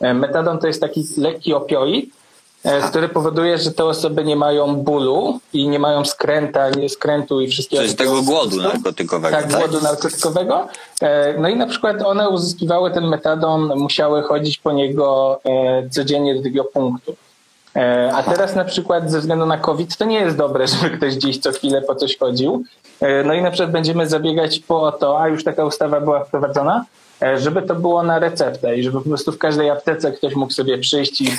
E, Metadon to jest taki lekki opioid, e, który powoduje, że te osoby nie mają bólu i nie mają skręta, nie skrętu i wszystkiego. Coś tego głodu narkotykowego, Tak, tak? głodu narkotykowego. E, No i na przykład one uzyskiwały ten metadon, musiały chodzić po niego e, codziennie do tego punktu. E, A teraz na przykład ze względu na COVID to nie jest dobre, *laughs* żeby ktoś gdzieś co chwilę po coś chodził. E, No i na przykład będziemy zabiegać po to, a już taka ustawa była wprowadzona, e, żeby to było na receptę i żeby po prostu w każdej aptece ktoś mógł sobie przyjść i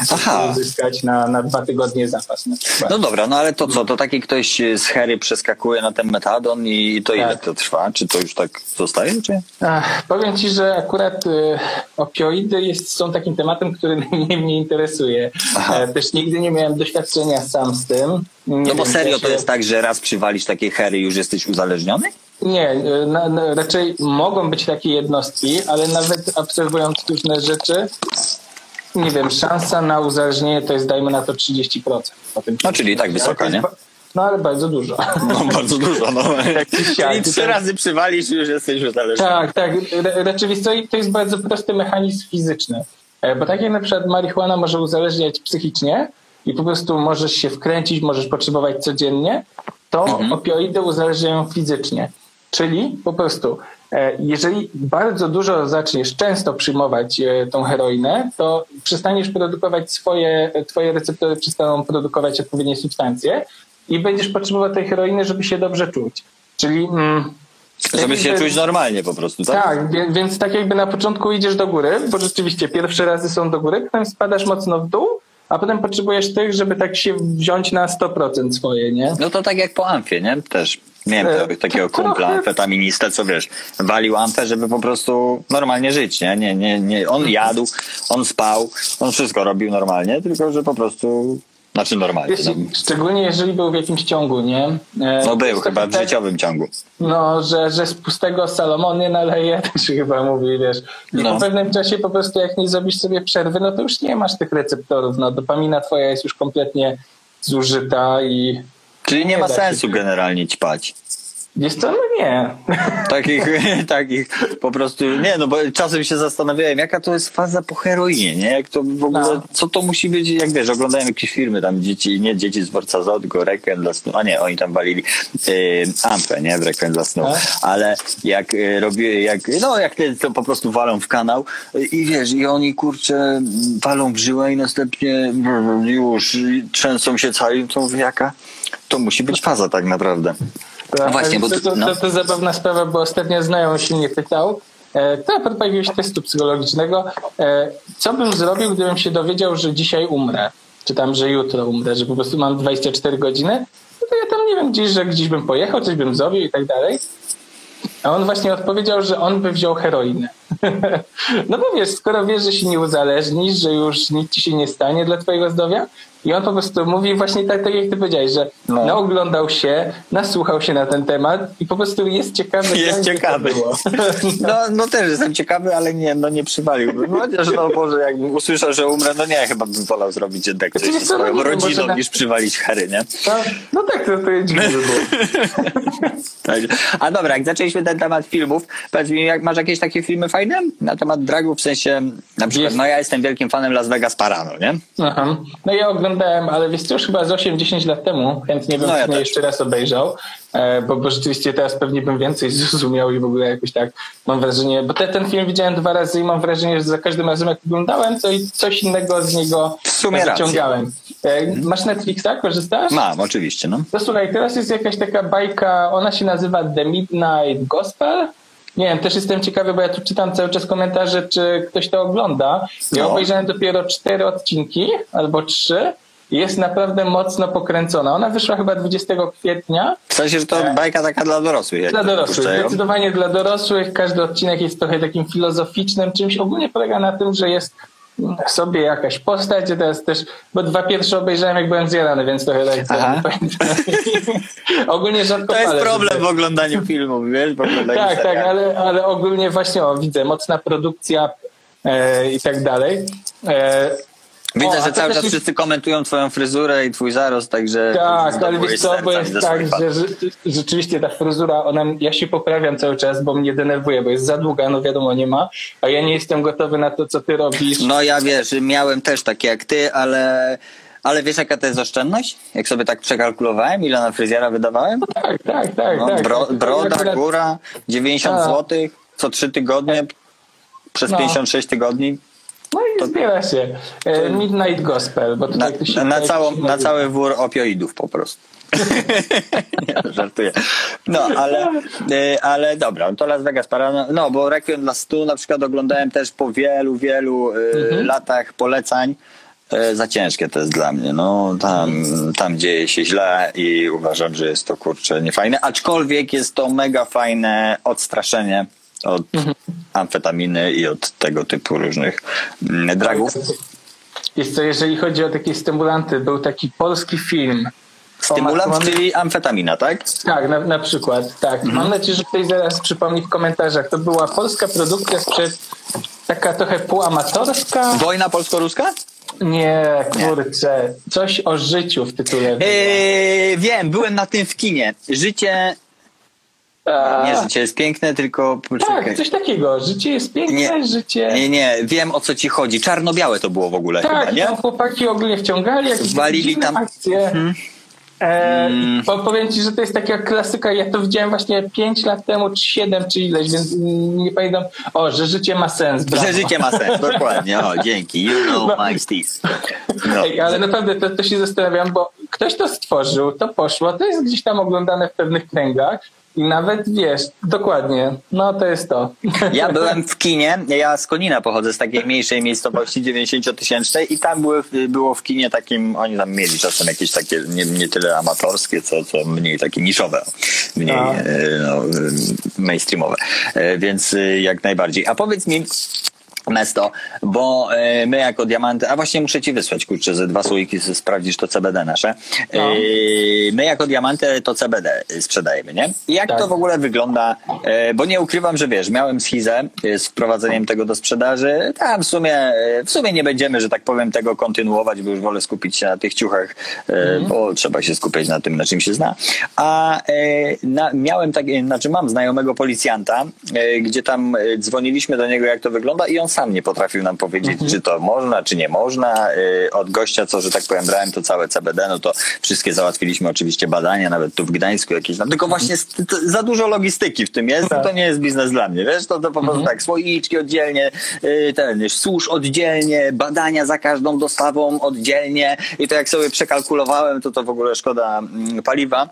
uzyskać na, na dwa tygodnie zapas. Przykład. No dobra, no ale to co, to taki ktoś z hery przeskakuje na ten metadon i to ile Tak. to trwa? Czy to już tak zostaje, czy? Ach, powiem ci, że akurat y, opioidy jest, są takim tematem, który *laughs* mnie, mnie interesuje. Aha. E, też nigdy nie miałem doświadczenia sam z tym. Nie No bo serio czy to się- jest tak, że raz przywalisz takie hery już jesteś uzależniony? Nie, y, na, na, raczej mogą być takie jednostki, ale nawet obserwując różne rzeczy, nie wiem, szansa na uzależnienie to jest dajmy na to 30%. Po tym No, czyli tak wysoka, nie? No ale bardzo dużo. No bardzo dużo, no. *laughs* Czyli trzy razy przywalisz i już jesteś uzależniony. Tak, tak. Rzeczywistość to jest bardzo prosty mechanizm fizyczny. E, Bo tak jak na przykład marihuana może uzależniać psychicznie i po prostu możesz się wkręcić, możesz potrzebować codziennie, to opioidy uzależniają fizycznie. Czyli po prostu, e, jeżeli bardzo dużo zaczniesz często przyjmować e, tą heroinę, to przestaniesz produkować swoje, twoje receptory przestaną produkować odpowiednie substancje i będziesz potrzebował tej heroiny, żeby się dobrze czuć. Czyli mm, Żeby się czuć normalnie po prostu, tak? tak, więc tak jakby na początku idziesz do góry, bo rzeczywiście pierwsze razy są do góry, potem spadasz mocno w dół, a potem potrzebujesz tych, żeby tak się wziąć na 100% swoje, nie? No to tak jak po amfie, nie? Też miałem E, tak- takiego to kumpla, amfetaministę, co wiesz, walił amfę, żeby po prostu normalnie żyć, nie? nie, nie, nie. On jadł, on spał, on wszystko robił normalnie, tylko że po prostu, znaczy normalnie. No, szczególnie jeżeli był w jakimś ciągu, nie? E, no to był chyba w tak, życiowym ciągu. No, że, że z pustego Salomon nie naleje, *laughs* to się chyba mówi, wiesz. I No. po pewnym czasie po prostu jak nie zrobisz sobie przerwy, no to już nie masz tych receptorów, no dopamina twoja jest już kompletnie zużyta i Czyli nie ma sensu generalnie ćpać. jest to, no nie. *laughs* Takich, takich po prostu, nie, no bo czasem się zastanawiałem, jaka to jest faza po heroinie, nie? Jak to w ogóle, No. co to musi być, jak wiesz, oglądałem jakieś filmy, tam dzieci, nie dzieci z dworca Zoo, tylko Requiem dla snu, a nie, oni tam walili yy, Ampę, nie, w Requiem dla snu, Tak. ale jak y, robię, jak, no jak te, to po prostu walą w kanał y, i wiesz, i oni kurczę walą w żyłę i następnie już trzęsą się cali, to mówię, jaka? To musi być faza tak naprawdę. Tak, właśnie, bo to, to, no. to, to zabawna sprawa, bo ostatnio znajomy się mnie pytał, e, to a propos jakiegoś testu psychologicznego, e, co bym zrobił, gdybym się dowiedział, że dzisiaj umrę, czy tam, że jutro umrę, że po prostu mam 24 godziny, no to ja tam nie wiem, gdzieś, że gdzieś bym pojechał, coś bym zrobił i tak dalej. A on właśnie odpowiedział, że on by wziął heroinę. *laughs* no bo wiesz, skoro wiesz, że się nie uzależnisz, że już nic ci się nie stanie dla twojego zdrowia, i on po prostu mówi właśnie tak, tak jak ty powiedziałeś, że No. naoglądał się, nasłuchał się na ten temat i po prostu jest ciekawy. Jest ciekawy. No, no też jestem ciekawy, ale nie, no nie przywaliłbym. No, Chociaż no Boże, jakbym usłyszał, że umrę, no nie, chyba bym wolał zrobić edekcję Znaczy, ze co, no swoją wiem, rodziną na- niż przywalić hery, nie? No, no tak, to, to jest dziwne. *laughs* Tak. A dobra, jak zaczęliśmy ten temat filmów, powiedz mi, jak masz jakieś takie filmy fajne na temat dragów, w sensie, na przykład, Jest. no ja jestem wielkim fanem Las Vegas Parano, nie? Aha. No ja oglądałem, ale wiesz już chyba z 8-10 lat temu, chętnie bym No ja też. jeszcze raz obejrzał, e, bo, bo rzeczywiście teraz pewnie bym więcej *laughs* zrozumiał i w ogóle jakoś tak mam wrażenie, bo te, ten film widziałem dwa razy i mam wrażenie, że za każdym razem jak oglądałem, to i coś innego z niego wyciągałem. E, Masz Netflixa, korzystasz? Mam, oczywiście, no. To słuchaj, teraz jest jakaś taka bajka, ona się nazywa The Midnight Gospel. nie wiem, też jestem ciekawy, bo ja tu czytam cały czas komentarze, czy ktoś to ogląda. Ja No. obejrzałem dopiero cztery odcinki, albo trzy. Jest naprawdę mocno pokręcona. Ona wyszła chyba 20 kwietnia. W sensie, że to bajka taka dla dorosłych. Dla to dorosłych, zdecydowanie dla dorosłych. Każdy odcinek jest trochę takim filozoficznym czymś. Ogólnie polega na tym, że jest sobie jakaś postać, a teraz też, bo dwa pierwsze obejrzałem jak byłem zjarany, więc trochę tak Aha. pamiętam. *laughs* Ogólnie rzadko To jest problem w oglądaniu filmów, wiesz? W oglądaniu Tak, tak, seriali. ale, ale ogólnie właśnie o, widzę, mocna produkcja e, i tak dalej. E, Widzę, o, że cały czas jest- wszyscy komentują twoją fryzurę i twój zarost, także... Tak, ale wiesz co, bo jest tak, że, rzeczywiście ta fryzura, ona, ja się poprawiam cały czas, bo mnie denerwuje, bo jest za długa, no wiadomo, nie ma, a ja nie jestem gotowy na to, co ty robisz. No ja wiesz, miałem też takie jak ty, ale, ale wiesz jaka to jest oszczędność? Jak sobie tak przekalkulowałem, ile na fryzjera wydawałem? Tak, tak, tak. No, tak. bro, broda, Akurat- góra, 90 Tak. zł co trzy tygodnie, przez No. 56 tygodni. No i zbiera się. E, Midnight Gospel, bo Na, się na, całą, na cały wór opioidów po prostu. *laughs* Nie, żartuję. No, ale, y, ale dobra, to Las Vegas para. No, bo Requiem dla Stu na przykład oglądałem też po wielu, wielu y, Mhm. latach polecań. Za ciężkie to jest dla mnie. No, tam, tam dzieje się źle i uważam, że jest to kurczę niefajne. Aczkolwiek jest to mega fajne odstraszenie od Mhm. amfetaminy i od tego typu różnych mm, dragów. Jest to, jeżeli chodzi o takie stymulanty, był taki polski film. Stymulant, O, ma- czyli amfetamina, tak? Tak, na, na przykład, tak. Mhm. Mam nadzieję, że ktoś zaraz przypomni w komentarzach. To była polska produkcja sprzed taka trochę półamatorska. Wojna polsko-ruska? Nie, kurczę. Coś o życiu w tytule. Yy, wiem, byłem na tym w kinie. Życie, nie życie jest piękne, tylko tak, coś takiego. Życie jest piękne, Nie. życie... Nie, nie, wiem o co ci chodzi. Czarno-białe to było w ogóle tak, chyba, nie? tam chłopaki ogólnie wciągali jakieś Walili dziwne tam- akcje. E, i po, powiem ci, że to jest taka klasyka. Ja to widziałem właśnie 5 lat temu, czy 7, czy ileś, więc nie pamiętam. O, że życie ma sens. Brawo. Że życie ma sens, dokładnie. O, *laughs* dzięki. You know No. my steez. No. Ej, ale naprawdę to, to się zastanawiam, bo ktoś to stworzył, to poszło, to jest gdzieś tam oglądane w pewnych kręgach i nawet wiesz, dokładnie, no to jest to. Ja byłem w kinie, ja z Konina pochodzę, z takiej mniejszej miejscowości 90-tysięcznej i tam były, było w kinie takim, oni tam mieli czasem jakieś takie nie, nie tyle amatorskie, co, co mniej takie niszowe, mniej no, e, mainstreamowe, E, więc e, jak najbardziej. A powiedz mi, Mesto, bo e, my jako diamanty, a właśnie muszę ci wysłać, kurczę, ze dwa słoiki sprawdzisz to CBD nasze. E, No. my jako diamanty to CBD sprzedajemy, nie? I jak Tak. to w ogóle wygląda? E, bo nie ukrywam, że wiesz, miałem schizę z wprowadzeniem tego do sprzedaży. Tam w sumie, w sumie nie będziemy, że tak powiem, tego kontynuować, bo już wolę skupić się na tych ciuchach, e, bo trzeba się skupiać na tym, na czym się zna. A na, miałem tak, znaczy mam znajomego policjanta, gdzie tam dzwoniliśmy do niego, jak to wygląda i on sam nie potrafił nam powiedzieć, czy to można, czy nie można. E, Od gościa, co, że tak powiem, brałem to całe CBD, no to wszystkie załatwiliśmy oczywiście badania, nawet tu w Gdańsku jakieś, no, tylko właśnie st- to, za dużo logistyki w tym jest, Tak. to nie jest biznes dla mnie, wiesz, to, to po prostu tak, słoiczki oddzielnie, y, ten, susz oddzielnie, badania za każdą dostawą oddzielnie i to jak sobie przekalkulowałem, to to w ogóle szkoda mm, paliwa.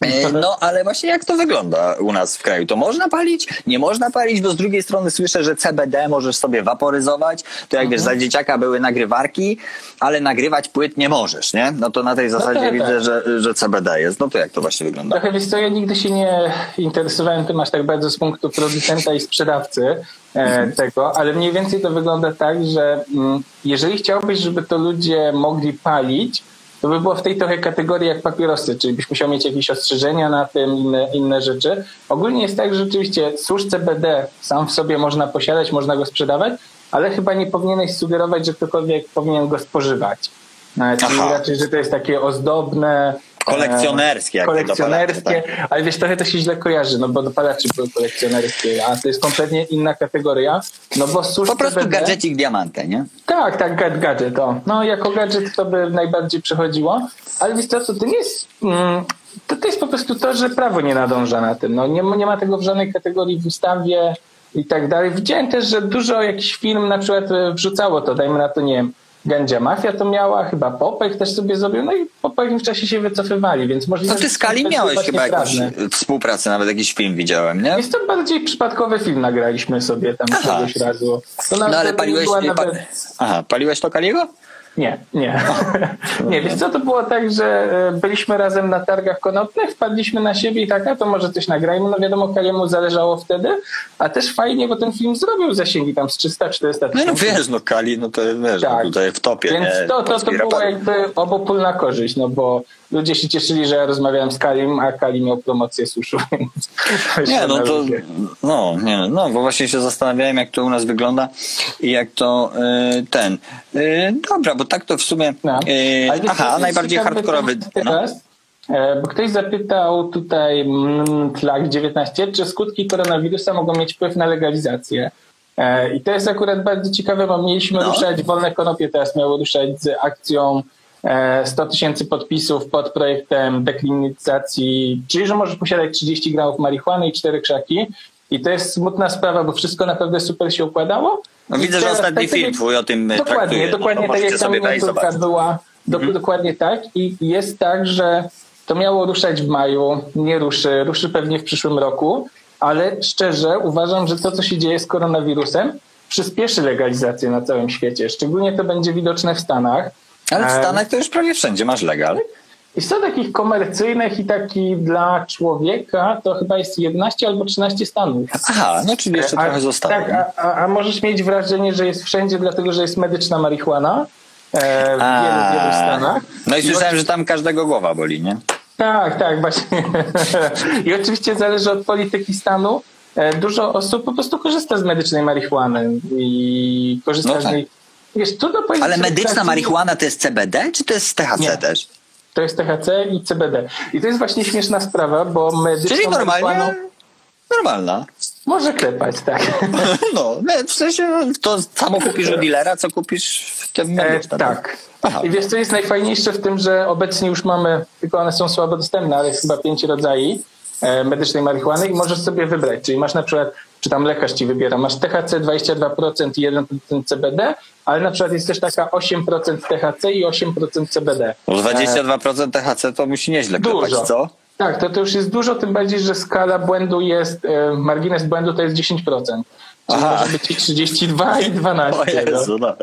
E, No, ale właśnie jak to wygląda u nas w kraju? To można palić? Nie można palić, bo z drugiej strony słyszę, że CBD możesz sobie waporyzować. To jak wiesz, za dzieciaka były nagrywarki, ale nagrywać płyt nie możesz, nie? No to na tej zasadzie tak, widzę, tak. że, że CBD jest. No to jak to właśnie wygląda? Trochę wiesz co, ja nigdy się nie interesowałem tym aż tak bardzo z punktu producenta i sprzedawcy e, tego, ale mniej więcej to wygląda tak, że mm, jeżeli chciałbyś, żeby to ludzie mogli palić, to by było w tej trochę kategorii jak papierosy, czyli byś musiał mieć jakieś ostrzeżenia na tym, inne, inne rzeczy. Ogólnie jest tak, że rzeczywiście susz CBD sam w sobie można posiadać, można go sprzedawać, ale chyba nie powinieneś sugerować, że ktokolwiek powinien go spożywać. Czyli Aha. raczej, że to jest takie ozdobne, Kolekcjonerskie, to kolekcjonerskie, tak. ale wiesz, trochę to się źle kojarzy, no bo dopalacze były kolekcjonerskie, a to jest kompletnie inna kategoria, no bo susz Po prostu CBD gadżecik diamantę, nie? Tak, tak, gad, gadżet, o. No jako gadżet to by najbardziej przechodziło, ale wiesz co, to nie jest... Mm, to, to jest po prostu to, że prawo nie nadąża na tym, no nie, ma- nie ma tego w żadnej kategorii w ustawie i tak dalej. Widziałem też, że dużo jakichś firm na przykład e, wrzucało to, dajmy na to, nie wiem, Gędzia Mafia to miała, chyba Popek też sobie zrobił, no i po pewnym czasie się wycofywali, więc możliwe... No ty z Kali to miałeś chyba jakąś współpracę, nawet jakiś film widziałem, nie? Jest to bardziej przypadkowy film, nagraliśmy sobie tam Aha. razu. To No ale paliłeś... Pa... nawet... Aha, paliłeś to Kaliego? Nie, nie. *laughs* nie, wiesz co, to było tak, że e, byliśmy razem na targach konopnych, wpadliśmy na siebie i tak, a to może coś nagrajmy. No wiadomo, Kaliemu zależało wtedy, a też fajnie, bo ten film zrobił zasięgi tam z 300-400 No, no tysięcy. wiesz, no Kali, no to wiesz, Tak. no tutaj w topie, Więc nie? to, to, to raperów. jakby obopólna korzyść, no bo ludzie się cieszyli, że ja rozmawiałem z Kalim, a Kali miał promocję suszu, *laughs* więc Nie, no to, no, nie, no, bo właśnie się zastanawiałem, jak to u nas wygląda i jak to y, ten. Y, dobra, bo tak to w sumie. No. Wiesz, aha, najbardziej hardkorowy. No. Teraz, e, bo ktoś zapytał tutaj mm, Tlak 19, czy skutki koronawirusa mogą mieć wpływ na legalizację. E, I to jest akurat bardzo ciekawe, bo mieliśmy No. ruszać, Wolne Konopie teraz miało ruszać z akcją e, 100 tysięcy podpisów pod projektem dekriminalizacji, czyli że możesz posiadać 30 gramów marihuany i 4 krzaki. I to jest smutna sprawa, bo wszystko naprawdę super się układało. No, widzę, że ostatni tak film twój o tym Dokładnie, traktuje. dokładnie no, tak jak ta miniaturka była. Do, Dokładnie tak. I jest tak, że to miało ruszać w maju, nie ruszy, ruszy pewnie w przyszłym roku, ale szczerze uważam, że to, co się dzieje z koronawirusem, przyspieszy legalizację na całym świecie. Szczególnie to będzie widoczne w Stanach. Ale w E, Stanach to już prawie wszędzie masz legal. I są takich komercyjnych i taki dla człowieka to chyba jest 11 albo 13 stanów. Aha, no czyli jeszcze A- trochę zostało. Tak, a, a, możesz mieć wrażenie, że jest wszędzie, dlatego że jest medyczna marihuana e, w A, wielu, wielu stanach. No i słyszałem, że tam każdego głowa boli, nie? Tak, tak, właśnie. *laughs* I oczywiście zależy od polityki stanu. E, Dużo osób po prostu korzysta z medycznej marihuany i korzysta No z tak. niej. Wiesz, Ale medyczna marihuana to jest CBD, czy to jest THC Nie. też? To jest THC i CBD. I to jest właśnie śmieszna sprawa, bo medyczną Czyli normalnie marihuaną normalna. może klepać, tak. *laughs* No, w sensie to samo kupisz u dealera, co kupisz w tym E, tak. Aha. I wiesz, co jest najfajniejsze w tym, że obecnie już mamy, tylko one są słabo dostępne, ale jest chyba pięć rodzajów e, medycznej marihuany i możesz sobie wybrać. Czyli masz na przykład, czy tam lekarz ci wybiera, masz THC 22% i 1% CBD, ale na przykład jest też taka 8% THC i 8% CBD. Bo 22% THC to musi nieźle Dużo. klepać, co? Tak, to, to już jest dużo, tym bardziej, że skala błędu jest, e, margines błędu to jest 10%. Czyli Aha. może być i 32 i 12. O no. Jezu, no.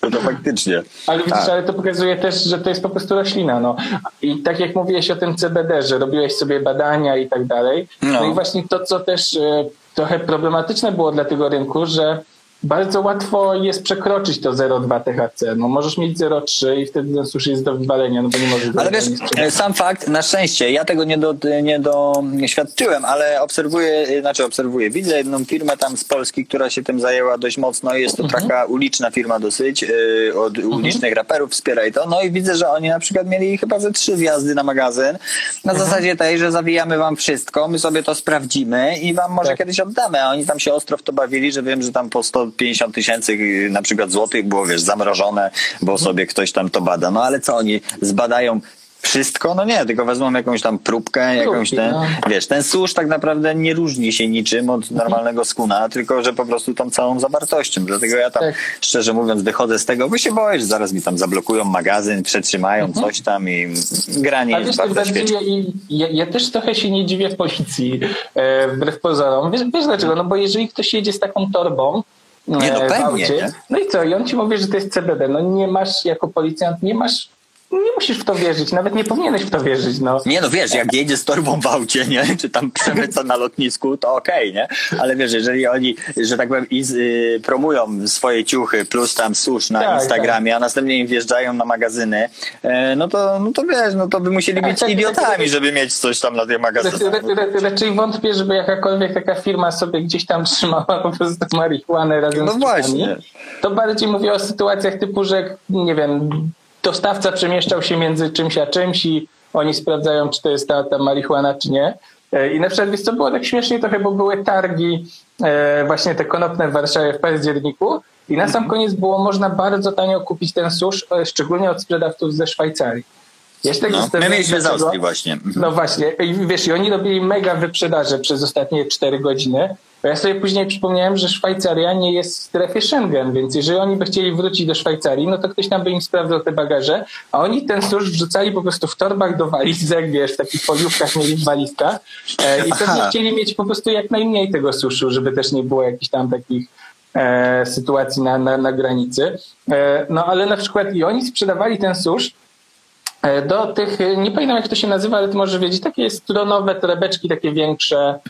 To, to faktycznie. Ale widzisz, Tak. ale to pokazuje też, że to jest po prostu roślina. No. I tak jak mówiłeś o tym CBD, że robiłeś sobie badania i tak dalej. No, No. i właśnie to, co też e, trochę problematyczne było dla tego rynku, że bardzo łatwo jest przekroczyć to 0,2 THC. No możesz mieć 0,3 i wtedy ten sushi jest do wywalenia, no bo nie możesz Ale wiesz, sam fakt, na szczęście, ja tego nie, do, nie doświadczyłem, ale obserwuję, znaczy obserwuję, widzę jedną firmę tam z Polski, która się tym zajęła dość mocno i jest to Mhm. taka uliczna firma dosyć, yy, od ulicznych raperów wspiera i to, no i widzę, że oni na przykład mieli chyba ze trzy wjazdy na magazyn, na Mhm. zasadzie tej, że zawijamy wam wszystko, my sobie to sprawdzimy i wam może Tak. kiedyś oddamy, a oni tam się ostro w to bawili, że wiem, że tam po 150 tysięcy yy, na przykład złotych było, wiesz, zamrożone, bo Mhm. sobie ktoś tam to bada, no ale co oni zbadają wszystko? No nie, tylko wezmą jakąś tam próbkę, jakąś ten, no. wiesz, ten susz tak naprawdę nie różni się niczym od normalnego skuna, tylko że po prostu tą całą zawartością. Dlatego ja tam, Tak. szczerze mówiąc, wychodzę z tego, bo się boję, że zaraz mi tam zablokują magazyn, przetrzymają coś tam i granie A jest tak bardzo świetne. ja, ja, też trochę się nie dziwię policji, e, wbrew pozorom. Wiesz, wiesz dlaczego? No bo jeżeli ktoś jedzie z taką torbą, Nie, no e, pewnie, nie? no i co? I on ci mówi, że to jest CBD. No nie masz jako policjant, nie masz, nie musisz w to wierzyć, nawet nie powinieneś w to wierzyć, no. Nie no wiesz, jak jedzie z torbą w aucie, nie? Czy tam przemyca na lotnisku, to okej, nie? Ale wiesz, jeżeli oni, że tak powiem, i, z- y, promują swoje ciuchy plus tam susz na Tak, Instagramie, a następnie im wjeżdżają na magazyny, e, no to, no to wiesz, no to by musieli Tak, być tak, tak, idiotami, tak. żeby mieć coś tam na Raczej, magazynach. raczej, wątpię, żeby jakakolwiek taka firma sobie gdzieś tam trzymała po prostu marihuanę razem No z właśnie. To bardziej mówię o sytuacjach typu, że nie wiem, dostawca przemieszczał się między czymś a czymś i oni sprawdzają, czy to jest ta, ta marihuana, czy nie. E, I na przykład, wiesz co, było tak śmiesznie trochę, bo były targi e, właśnie te konopne w Warszawie w październiku i na sam koniec było można bardzo tanio kupić ten susz, e, szczególnie od sprzedawców ze Szwajcarii. Ja się tak No, my mieliśmy z Austrii właśnie. Mhm. no właśnie, i wiesz, i oni robili mega wyprzedaże przez ostatnie 4 godziny Bo ja sobie później przypomniałem, że Szwajcaria nie jest w strefie Schengen, więc jeżeli oni by chcieli wrócić do Szwajcarii, no to ktoś tam by im sprawdzał te bagaże, a oni ten susz wrzucali po prostu w torbach do walizek, wiesz, w takich foliówkach mieli w walizkach e, i pewnie chcieli mieć po prostu jak najmniej tego suszu, żeby też nie było jakichś tam takich e, sytuacji na, na, na granicy. E, no ale na przykład i oni sprzedawali ten susz e, do tych, nie pamiętam jak to się nazywa, ale ty możesz wiedzieć, takie stronowe torebeczki, takie większe.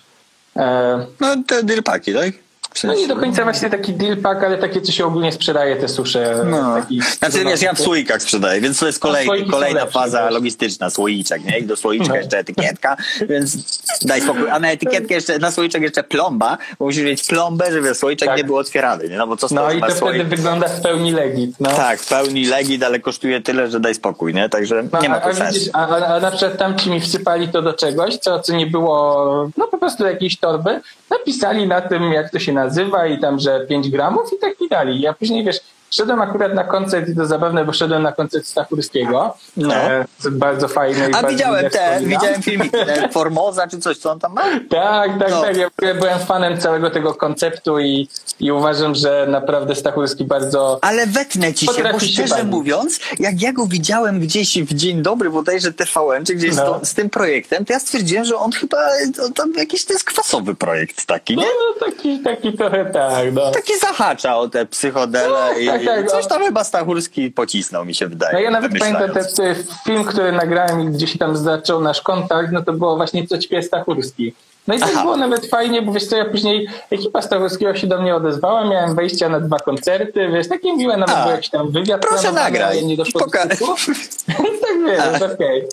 Eh, uh, nei, det er Dille Pack i dag. Dyrpaki, tak? no nie do końca właśnie taki deal pack, ale takie, co się ogólnie sprzedaje, te susze. No. taki Znaczy wiesz, ja w słoikach sprzedaję, więc to jest kolej, słoiki są kolejna lepsze, faza wiesz. logistyczna, słoiczek, nie? I do słoiczka No. jeszcze etykietka, więc daj spokój. A na etykietkę jeszcze, na słoiczek jeszcze plomba, bo musisz mieć plombę, żeby słoiczek Tak. nie był otwierany, nie? No bo co z No i to masz wtedy słoik? wygląda w pełni legit. No. Tak, w pełni legit, ale kosztuje tyle, że daj spokój, nie? Także No, nie ma to sensu. a, a, a na przykład tamci mi wsypali to do czegoś, co, co nie było, no po prostu jakiejś torby, napisali na tym, jak to się nazywa i tam, że 5 gramów i tak mi dali. Ja później, wiesz, szedłem akurat na koncert i to zabawne, bo szedłem na koncert Stachurskiego. No. E, bardzo fajne. i A bardzo widziałem mile te, wspominam. widziałem *laughs* filmik Formoza czy coś, co on tam ma? Tak, tak, No. tak. Ja byłem fanem całego tego konceptu i, i uważam, że naprawdę Stachurski bardzo... Ale wetnę ci się, bo szczerze bawić. mówiąc, jak ja go widziałem gdzieś w Dzień Dobry, bodajże TVN, czy gdzieś z, No. to, z tym projektem, to ja stwierdziłem, że on chyba, to, tam jakiś to jest kwasowy projekt taki, No, nie? no taki, taki trochę tak, no. Taki zahacza o te psychodele No, i, tak, tak, coś o. tam chyba Stachurski pocisnął, mi się wydaje. No ja nawet pamiętam ten, film, który nagrałem i gdzieś tam zaczął nasz kontakt, no to było właśnie Co ćpie Stachurski. No i to było nawet fajnie, bo wiesz co, ja później ekipa Stachurskiego się do mnie odezwała, miałem wejścia na dwa koncerty, wiesz, takie miłe, nawet A. był jakiś tam wywiad. Proszę nagraj. ale Nie doszło do *laughs* tak wiesz, okej.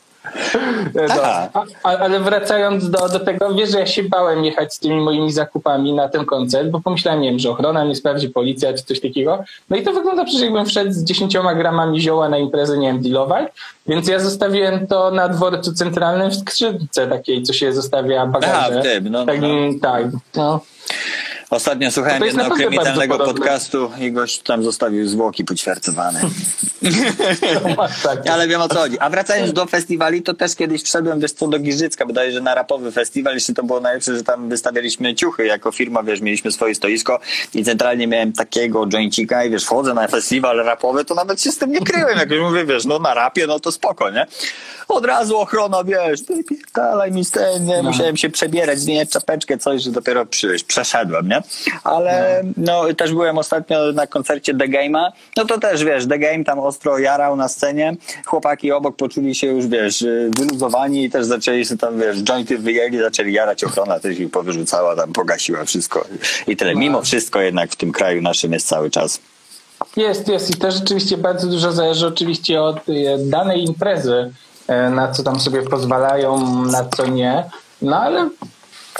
No, a, a- ale wracając do, do tego, wiesz, że ja się bałem jechać z tymi moimi zakupami na ten koncert, bo pomyślałem, nie wiem, że ochrona mnie sprawdzi, policja czy coś takiego. No i to wygląda przecież jakbym wszedł z 10 gramami zioła na imprezę, nie wiem, dealować. Więc ja zostawiłem to na dworcu centralnym w skrzynce takiej, co się zostawia bagaże. Aha, w tym, no, no, Takim, tak, no. Ostatnio słuchałem To jest jednego kryminalnego podcastu i gość tam zostawił zwłoki poćwiarcowane. tak. *laughs* Ale wiem o co chodzi. A wracając do festiwali, to też kiedyś wszedłem, wiesz co, do Giżycka, wydaje że na rapowy festiwal, jeszcze to było najlepsze, że tam wystawialiśmy ciuchy jako firma, wiesz, mieliśmy swoje stoisko i centralnie miałem takiego jointika i wiesz, wchodzę na festiwal rapowy, to nawet się z tym nie kryłem, jak już mówię, wiesz, no na rapie, no to spoko, nie? Od razu ochrona, wiesz, pierdalaj mi z tym, nie? Musiałem się przebierać, zmieniać czapeczkę, coś, że dopiero przyjść, przeszedłem, nie? Ale no też byłem ostatnio na koncercie The Game'a, no to też, wiesz, The Game tam ostro jarał na scenie, chłopaki obok poczuli się już, wiesz, y, wyluzowani i też zaczęli się tam, wiesz, jointy wyjęli, zaczęli jarać, ochrona też ich powyrzucała, tam pogasiła wszystko i tyle. Mimo wszystko jednak w tym kraju naszym jest cały czas. Jest, jest i to rzeczywiście bardzo dużo zależy oczywiście od e, danej imprezy, e, na co tam sobie pozwalają, na co nie. No ale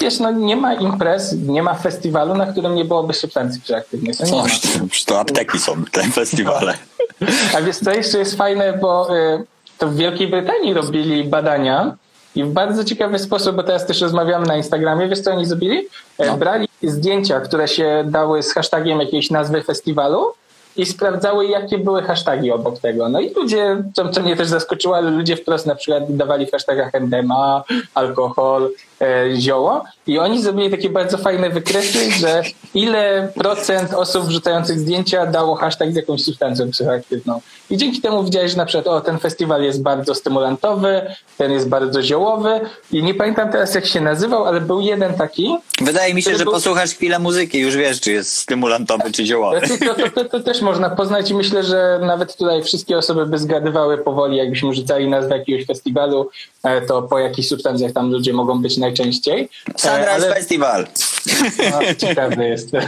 wiesz, no nie ma imprez, nie ma festiwalu, na którym nie byłoby substancji. No nie ma. Coś, to apteki są te festiwale. *laughs* A wiesz co jeszcze jest fajne, bo y, to w Wielkiej Brytanii robili badania i w bardzo ciekawy sposób, bo teraz też rozmawiamy na Instagramie, wiesz co oni zrobili? E, No. Brali zdjęcia, które się dały z hashtagiem jakiejś nazwy festiwalu i sprawdzały, jakie były hasztagi obok tego. No i ludzie, co, co mnie też zaskoczyło, ale ludzie wprost na przykład dawali w hashtagach MDMA, alkohol, zioło i oni zrobili takie bardzo fajne wykresy, że ile procent osób wrzucających zdjęcia dało hashtag z jakąś substancją psychoaktywną. I dzięki temu widziałeś, że na przykład o, ten festiwal jest bardzo stymulantowy, ten jest bardzo ziołowy i nie pamiętam teraz jak się nazywał, ale był jeden taki, Wydaje mi się, że był- posłuchasz chwilę muzyki, już wiesz, czy jest stymulantowy, czy ziołowy. To, to, to, to też można poznać i myślę, że nawet tutaj wszystkie osoby by zgadywały powoli, jakbyśmy rzucali nazwę jakiegoś festiwalu, e, to po jakich substancjach tam ludzie mogą być najczęściej. Sunrise ale Festival. no, *laughs* ciekawy jest. *laughs*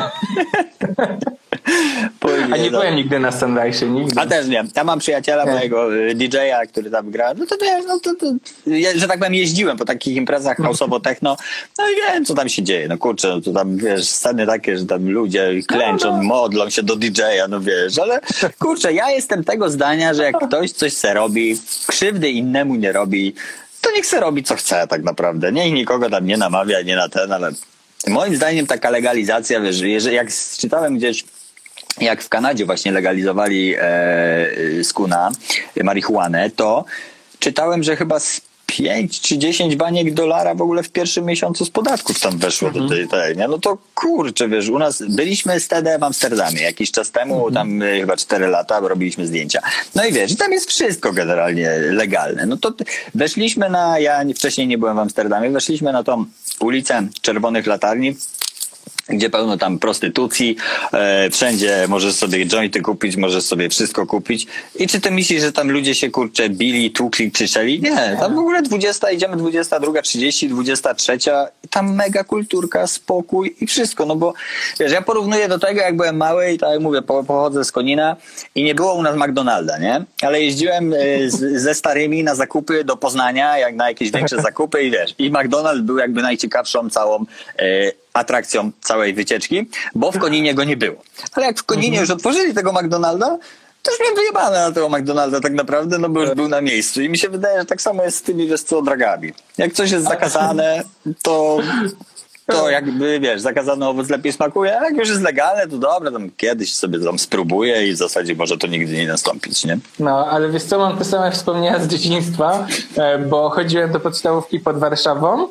A nie no. byłem nigdy na Sunrise, nigdy. A też nie. Ja mam przyjaciela Nie. mojego y, DJ-a, który tam gra. No to wiesz, no to, to, ja, że tak powiem, jeździłem po takich imprezach houseowo-techno. No i wiem, co tam się dzieje. No kurczę, no to tam wiesz, sceny takie, że tam ludzie klęczą, no. modlą się do DJ-a, no wiesz, ale kurczę, ja jestem tego zdania, że jak ktoś coś se robi, krzywdy innemu nie robi, to niech se robi co chce tak naprawdę. Niech nikogo tam nie namawia, nie na ten, ale moim zdaniem taka legalizacja, wiesz, jeżeli, jak czytałem gdzieś jak w Kanadzie właśnie legalizowali e, skuna, marihuanę, to czytałem, że chyba z 5 czy 10 baniek dolara w ogóle w pierwszym miesiącu z podatków tam weszło do tej, tej nie? No to kurczę, wiesz, u nas byliśmy z TD w Amsterdamie jakiś czas temu, tam y, chyba 4 lata, robiliśmy zdjęcia. No i wiesz, tam jest wszystko generalnie legalne. No to weszliśmy na, ja wcześniej nie byłem w Amsterdamie, weszliśmy na tą ulicę Czerwonych Latarni, gdzie pełno tam prostytucji, e, wszędzie możesz sobie jointy kupić, możesz sobie wszystko kupić. I czy ty myślisz, że tam ludzie się kurczę bili, tłukli, krzyczeli? Nie, tam w ogóle 20, idziemy 22, 30, 23 i tam mega kulturka, spokój i wszystko, no bo wiesz, ja porównuję do tego, jak byłem mały i tak jak mówię, po- pochodzę z Konina i nie było u nas McDonalda, nie? Ale jeździłem e, z, ze starymi na zakupy do Poznania, jak na jakieś większe *laughs* zakupy i wiesz, i McDonald's był jakby najciekawszą całą e, atrakcją całej wycieczki, bo w Koninie go nie było. Ale jak w Koninie już otworzyli tego McDonalda, to już miałem wyjebane na tego McDonalda tak naprawdę, no bo już był na miejscu. I mi się wydaje, że tak samo jest z tymi, wiesz co, dragami. Jak coś jest zakazane, to to jakby, wiesz, zakazany owoc lepiej smakuje, a jak już jest legalne, to dobra, tam kiedyś sobie tam spróbuję i w zasadzie może to nigdy nie nastąpić, nie? No, ale wiesz co, mam te same wspomnienia z dzieciństwa, e, bo chodziłem do podstawówki pod Warszawą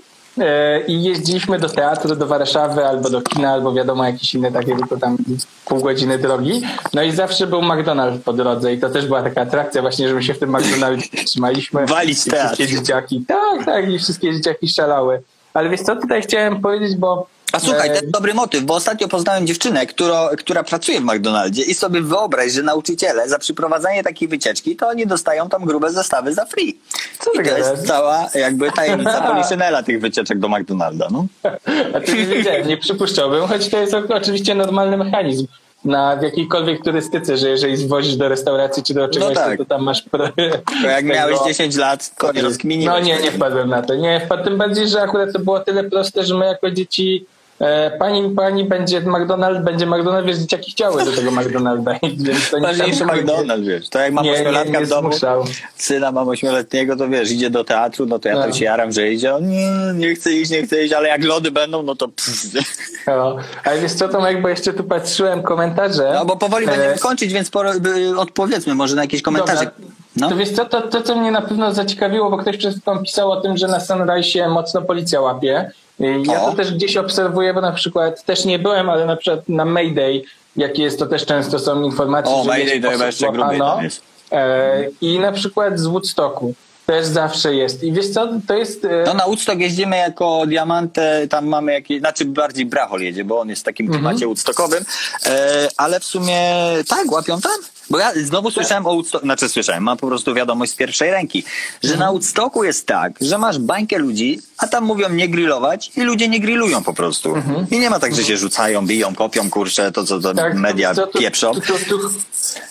i jeździliśmy do teatru, do Warszawy albo do kina, albo wiadomo jakieś inne takie, tylko tam pół godziny drogi. No i zawsze był McDonald's po drodze i to też była taka atrakcja właśnie, że my się w tym McDonaldzie *laughs* trzymaliśmy. Walić I teatr. wszystkie dzieciaki, tak, tak, i wszystkie dzieciaki szalały. Ale wiesz co, tutaj chciałem powiedzieć, bo... A słuchaj, to jest dobry motyw, bo ostatnio poznałem dziewczynę, która, która pracuje w McDonaldzie i sobie wyobraź, że nauczyciele za przyprowadzenie takiej wycieczki, to oni dostają tam grube zestawy za free. Co ty I to jest gadasz? cała jakby tajemnica *laughs* Poliszynela tych wycieczek do McDonalda, no. *laughs* A to nie wiedziałem, nie przypuszczałbym, choć to jest oczywiście normalny mechanizm na w jakiejkolwiek turystyce, że jeżeli zwozisz do restauracji czy do czegoś, tak. to, to tam masz... Pro... To jak *laughs* tego- miałeś 10 lat, to nie rozkminiłeś. No nie, nie wpadłem na to. Nie wpadłem, tym bardziej, że akurat to było tyle proste, że my jako dzieci pani, pani będzie McDonald's, będzie McDonald's, wiesz, dzieciaki chciały do tego McDonalda. i- *laughs* Więc to tam Ważniejszy McDonald's, wiesz. To jak mam ośmiolatka w domu, zmuszał. syna mam ośmioletniego, to wiesz, idzie do teatru, no to ja No. tam się jaram, że idzie, on nie, nie chce iść, nie chce iść, ale jak lody będą, no to pff. No, ale wiesz co, Tomek, bo jeszcze tu patrzyłem komentarze. No bo powoli E, będziemy kończyć, więc poro, odpowiedzmy może na jakieś komentarze. Dobra. No. To wiesz co, to, to co mnie na pewno zaciekawiło, bo ktoś przed chwilą pisał o tym, że na Sunrise mocno policja łapie. Ja to też gdzieś obserwuję, bo na przykład też nie byłem, ale na przykład na Mayday, jak jest, to też często są informacje, O, że Mayday jest to chyba jeszcze grubiej jest. E, I na przykład z Woodstocku też zawsze jest. I wiesz co, to jest... e, No na Woodstock jeździmy jako Diamante, tam mamy jakieś, znaczy bardziej Brachol jedzie, bo on jest w takim Mhm. klimacie Woodstockowym, e, ale w sumie tak, łapią tam? Bo ja znowu słyszałem o Woodstocku, znaczy słyszałem, mam po prostu wiadomość z pierwszej ręki, że Mhm. na Woodstocku jest tak, że masz bańkę ludzi, a tam mówią nie grillować i ludzie nie grillują po prostu. I nie ma tak, że się rzucają, biją, kopią, kurczę, to co to Mhm. tak, media to- to- pieprzą. Tu, tu, tu,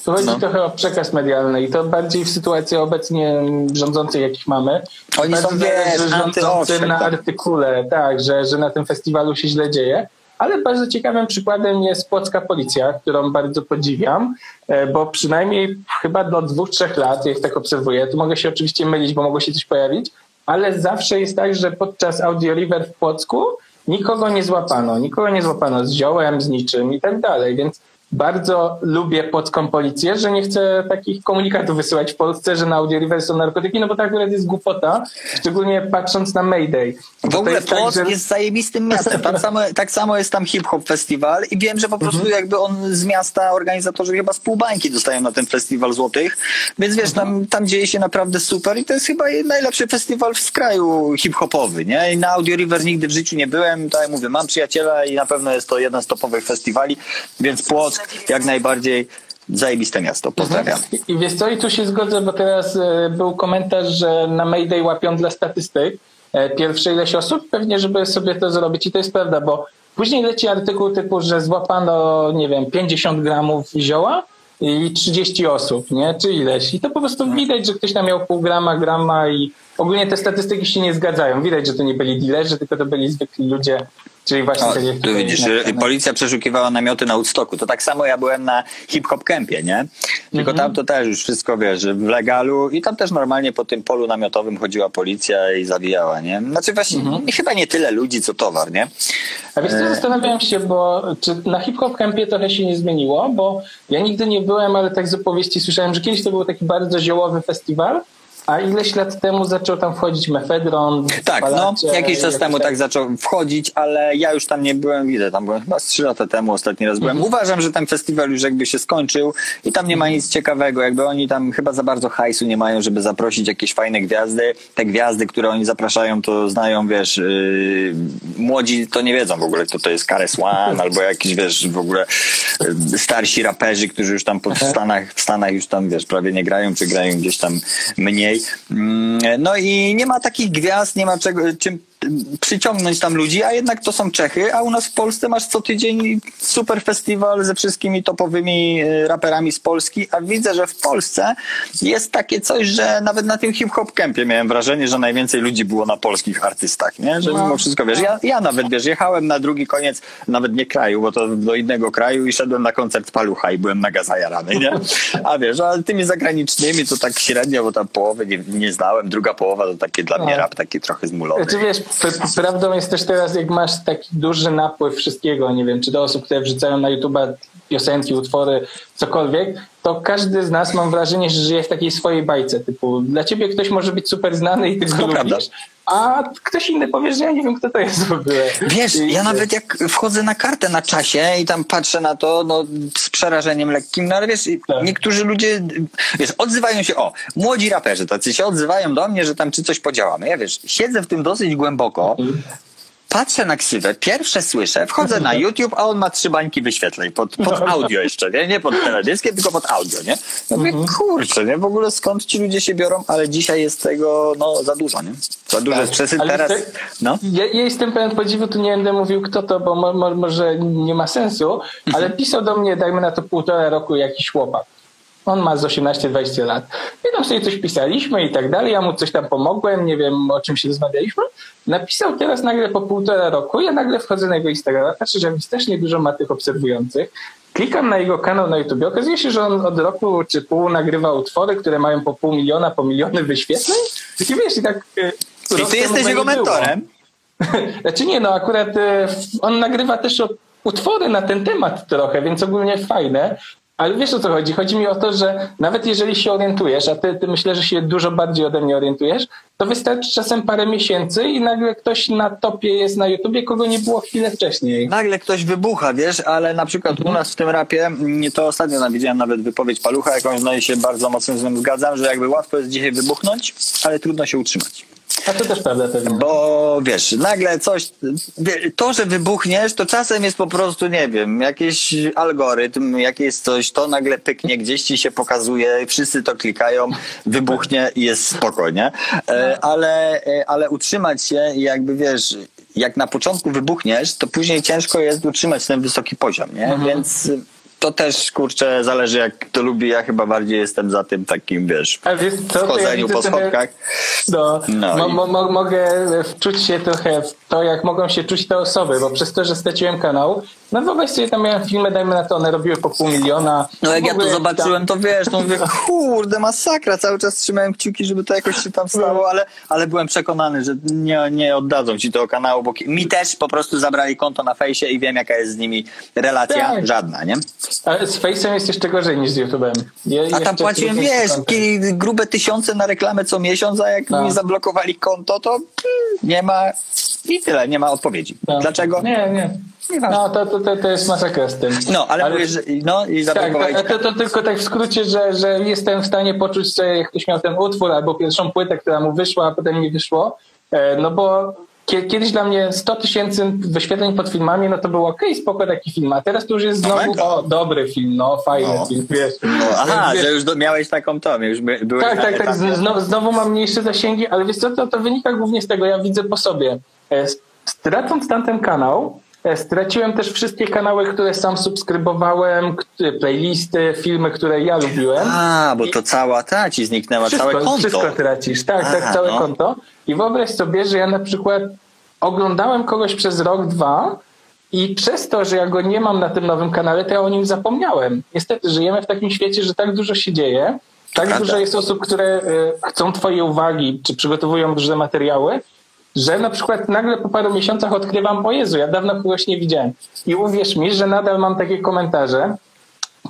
tu chodzi No. trochę o przekaz medialny i to bardziej w sytuacji obecnie rządzącej, jakich mamy. Oni są, wiesz, antyostrzyk, na tak. artykule, tak, że, że na tym festiwalu się źle dzieje. Ale bardzo ciekawym przykładem jest Płocka Policja, którą bardzo podziwiam, e, bo przynajmniej chyba do dwóch, trzech lat, jak tak obserwuję, tu mogę się oczywiście mylić, bo mogło się coś pojawić, ale zawsze jest tak, że podczas Audio River w Płocku nikogo nie złapano, nikogo nie złapano z ziołem, z niczym i tak dalej, więc bardzo lubię płocką policję, że nie chcę takich komunikatów wysyłać w Polsce, że na Audio River są narkotyki, no bo tak akurat jest głupota, szczególnie patrząc na Mayday. W ogóle jest tak, Płock że- jest zajebistym miastem. Tam samo, tak samo jest tam hip-hop festiwal i wiem, że po prostu Mhm. jakby on z miasta, organizatorzy chyba z pół bańki dostają na ten festiwal złotych, więc wiesz, Mhm. tam, tam dzieje się naprawdę super i to jest chyba najlepszy festiwal w kraju hip-hopowy, nie? I na Audio River nigdy w życiu nie byłem, tak jak mówię, mam przyjaciela i na pewno jest to jeden z topowych festiwali, więc Płock jak najbardziej zajebiste miasto. Pozdrawiam. I, I wiesz co, i tu się zgodzę, bo teraz e, był komentarz, że na Mayday łapią dla statystyk e, pierwsze ileś osób, pewnie żeby sobie to zrobić i to jest prawda, bo później leci artykuł typu, że złapano, nie wiem, 50 gramów zioła i 30 osób, nie? Czy ileś. I to po prostu widać, że ktoś tam miał pół grama, grama i ogólnie te statystyki się nie zgadzają. Widać, że to nie byli dealerzy, tylko to byli zwykli ludzie, czyli właśnie O, tak jak tu widzisz, napisane. policja przeszukiwała namioty na Woodstocku. To tak samo ja byłem na hip-hop kempie, nie? Tylko tam to też już wszystko, wiesz, w legalu i tam też normalnie po tym polu namiotowym chodziła policja i zawijała, nie? Znaczy właśnie chyba nie tyle ludzi, co towar, nie? A wiesz co, zastanawiam się, bo czy na hip-hop campie trochę się nie zmieniło, bo ja nigdy nie byłem, ale tak z opowieści słyszałem, że kiedyś to był taki bardzo ziołowy festiwal, a ileś lat temu zaczął tam wchodzić mefedron. Tak, no, jakiś czas temu tak- tak zaczął wchodzić, ale ja już tam nie byłem, widzę, tam byłem chyba z trzy lata temu ostatni raz byłem. Mhm. Uważam, że ten festiwal już jakby się skończył i tam nie ma nic ciekawego, jakby oni tam chyba za bardzo hajsu nie mają, żeby zaprosić jakieś fajne gwiazdy. Te gwiazdy, które oni zapraszają, to znają, wiesz, yy, młodzi to nie wiedzą w ogóle, kto to jest Kares One *laughs* albo jakiś, wiesz, w ogóle yy, starsi raperzy, którzy już tam po, w, Stanach, w Stanach już tam, wiesz, prawie nie grają, czy grają gdzieś tam mniej. Mm, No i nie ma takich gwiazd, nie ma czego, czym przyciągnąć tam ludzi, a jednak to są Czechy, a u nas w Polsce masz co tydzień super festiwal ze wszystkimi topowymi y, raperami z Polski, a widzę, że w Polsce jest takie coś, że nawet na tym hip-hop kempie miałem wrażenie, że najwięcej ludzi było na polskich artystach, nie? Że No. mimo wszystko, wiesz, ja, ja nawet, wiesz, jechałem na drugi koniec, nawet nie kraju, bo to do innego kraju i szedłem na koncert Palucha i byłem mega zajarany, nie? A wiesz, a tymi zagranicznymi to tak średnio, bo tam połowy nie, nie znałem, druga połowa to takie dla mnie No. rap taki trochę zmulony. Znaczy wiesz, prawdą jest też teraz, jak masz taki duży napływ wszystkiego, nie wiem, czy do osób, które wrzucają na YouTube piosenki, utwory, cokolwiek, to każdy z nas, mam wrażenie, że żyje w takiej swojej bajce, typu dla ciebie ktoś może być super znany i ty go To lubisz, prawda. a ktoś inny powie, że ja nie wiem, kto to jest w ogóle. Wiesz, I- ja nawet jak wchodzę na kartę na czasie i tam patrzę na to, no z przerażeniem lekkim, no ale wiesz, Tak. niektórzy ludzie, wiesz, odzywają się, o, młodzi raperzy tacy się odzywają do mnie, że tam czy coś podziałamy. Ja wiesz, siedzę w tym dosyć głęboko, Mhm. Patrzę na ksywę, pierwsze słyszę, wchodzę na *laughs* YouTube, a on ma trzy bańki wyświetleń, pod, pod audio jeszcze, nie? Nie pod teledyskiem, tylko pod audio, nie? No mówię, kurczę, nie? W ogóle skąd ci ludzie się biorą, ale dzisiaj jest tego, no, za dużo, nie? Za dużo jest przesyt Ale teraz, te- no. Ja, ja jestem pełen podziwu, tu nie będę mówił kto to, bo mo, mo, może nie ma sensu, ale pisał do mnie, dajmy na to półtora roku jakiś chłopak. On ma z 18-20 lat. I tam sobie coś pisaliśmy i tak dalej. Ja mu coś tam pomogłem, nie wiem o czym się rozmawialiśmy. Napisał teraz nagle po półtora roku. Ja nagle wchodzę na jego Instagrama, patrzę, że jest też niedużo ma tych obserwujących. Klikam na jego kanał na YouTube. Okazuje się, że on od roku czy pół nagrywa utwory, które mają po pół miliona, po miliony wyświetleń. I wiesz, i tak. e, I ty jesteś go jego mentorem. *laughs* Znaczy nie, no akurat e, on nagrywa też utwory na ten temat trochę, więc ogólnie fajne. Ale wiesz o co chodzi? Chodzi mi o to, że nawet jeżeli się orientujesz, a ty, ty myślę, że się dużo bardziej ode mnie orientujesz, to wystarczy czasem parę miesięcy i nagle ktoś na topie jest na YouTubie, kogo nie było chwilę wcześniej. Nagle ktoś wybucha, wiesz, ale na przykład Mhm. u nas w tym rapie, mm, to ostatnio widziałem nawet wypowiedź Palucha jakąś, no i się bardzo mocno z tym zgadzam, że jakby łatwo jest dzisiaj wybuchnąć, ale trudno się utrzymać. A to też prawda pewnie. Bo wiesz, nagle coś, to, że wybuchniesz, to czasem jest po prostu, nie wiem, jakiś algorytm, jakieś coś, to nagle pyknie, gdzieś ci się pokazuje, wszyscy to klikają, wybuchnie i jest spokojnie. E, ale, e, ale utrzymać się i jakby wiesz, jak na początku wybuchniesz, to później ciężko jest utrzymać ten wysoki poziom, nie? Więc to też, kurczę, zależy jak to lubi. Ja chyba bardziej jestem za tym takim, wiesz, A wiesz co, ja wchodzeniu widzę po schodkach. No, No mo, mo, mo, mogę wczuć się trochę w to, jak mogą się czuć te osoby, bo przez to, że straciłem kanał, no wyobraź sobie, tam miałem filmy, dajmy na to, one robiły po pół miliona. No jak ja to zobaczyłem, to wiesz, no mówię, *laughs* kurde, masakra, cały czas trzymałem kciuki, żeby to jakoś się tam stało, ale, ale byłem przekonany, że nie, nie oddadzą ci tego kanału, bo mi też po prostu zabrali konto na fejsie i wiem, jaka jest z nimi relacja, Tak. żadna, nie? Ale z Face'em jest jeszcze gorzej niż z YouTube'em. A tam płaciłem, wiesz, grube tysiące na reklamę co miesiąc, a jak No. mi zablokowali konto, to nie ma i tyle, nie ma odpowiedzi. No. Dlaczego? Nie, nie. No, to, to, to, jest masakra z tym. No, ale, mówię, że no i Tak, zablokowali to, to, to tylko tak w skrócie, że, że jestem w stanie poczuć, że jak ktoś miał ten utwór albo pierwszą płytę, która mu wyszła, a potem nie wyszło, e, no bo kiedyś dla mnie 100 tysięcy wyświetleń pod filmami, no to było okej, spoko taki film, a teraz to już jest No znowu, o, dobry film, no, fajny No. film, wiesz. No, aha, Wiesz, że już do, miałeś taką to, już by, byłeś tak, tak, tak. Znowu, znowu mam mniejsze zasięgi, ale wiesz co, to, to wynika głównie z tego, ja widzę po sobie. E, Stracąc tamten kanał, straciłem też wszystkie kanały, które sam subskrybowałem, playlisty, filmy, które ja lubiłem. A, bo to cała ta ci zniknęła, całe Wszystko, konto. wszystko tracisz, tak, tak, całe no. konto. I wyobraź sobie, że ja na przykład oglądałem kogoś przez rok, dwa i przez to, że ja go nie mam na tym nowym kanale, to ja o nim zapomniałem. Niestety żyjemy w takim świecie, że tak dużo się dzieje, tak Prawda. dużo jest osób, które y, chcą twojej uwagi, czy przygotowują różne materiały, że na przykład nagle po paru miesiącach odkrywam, o Jezu, ja dawno kogoś nie widziałem. I uwierz mi, że nadal mam takie komentarze,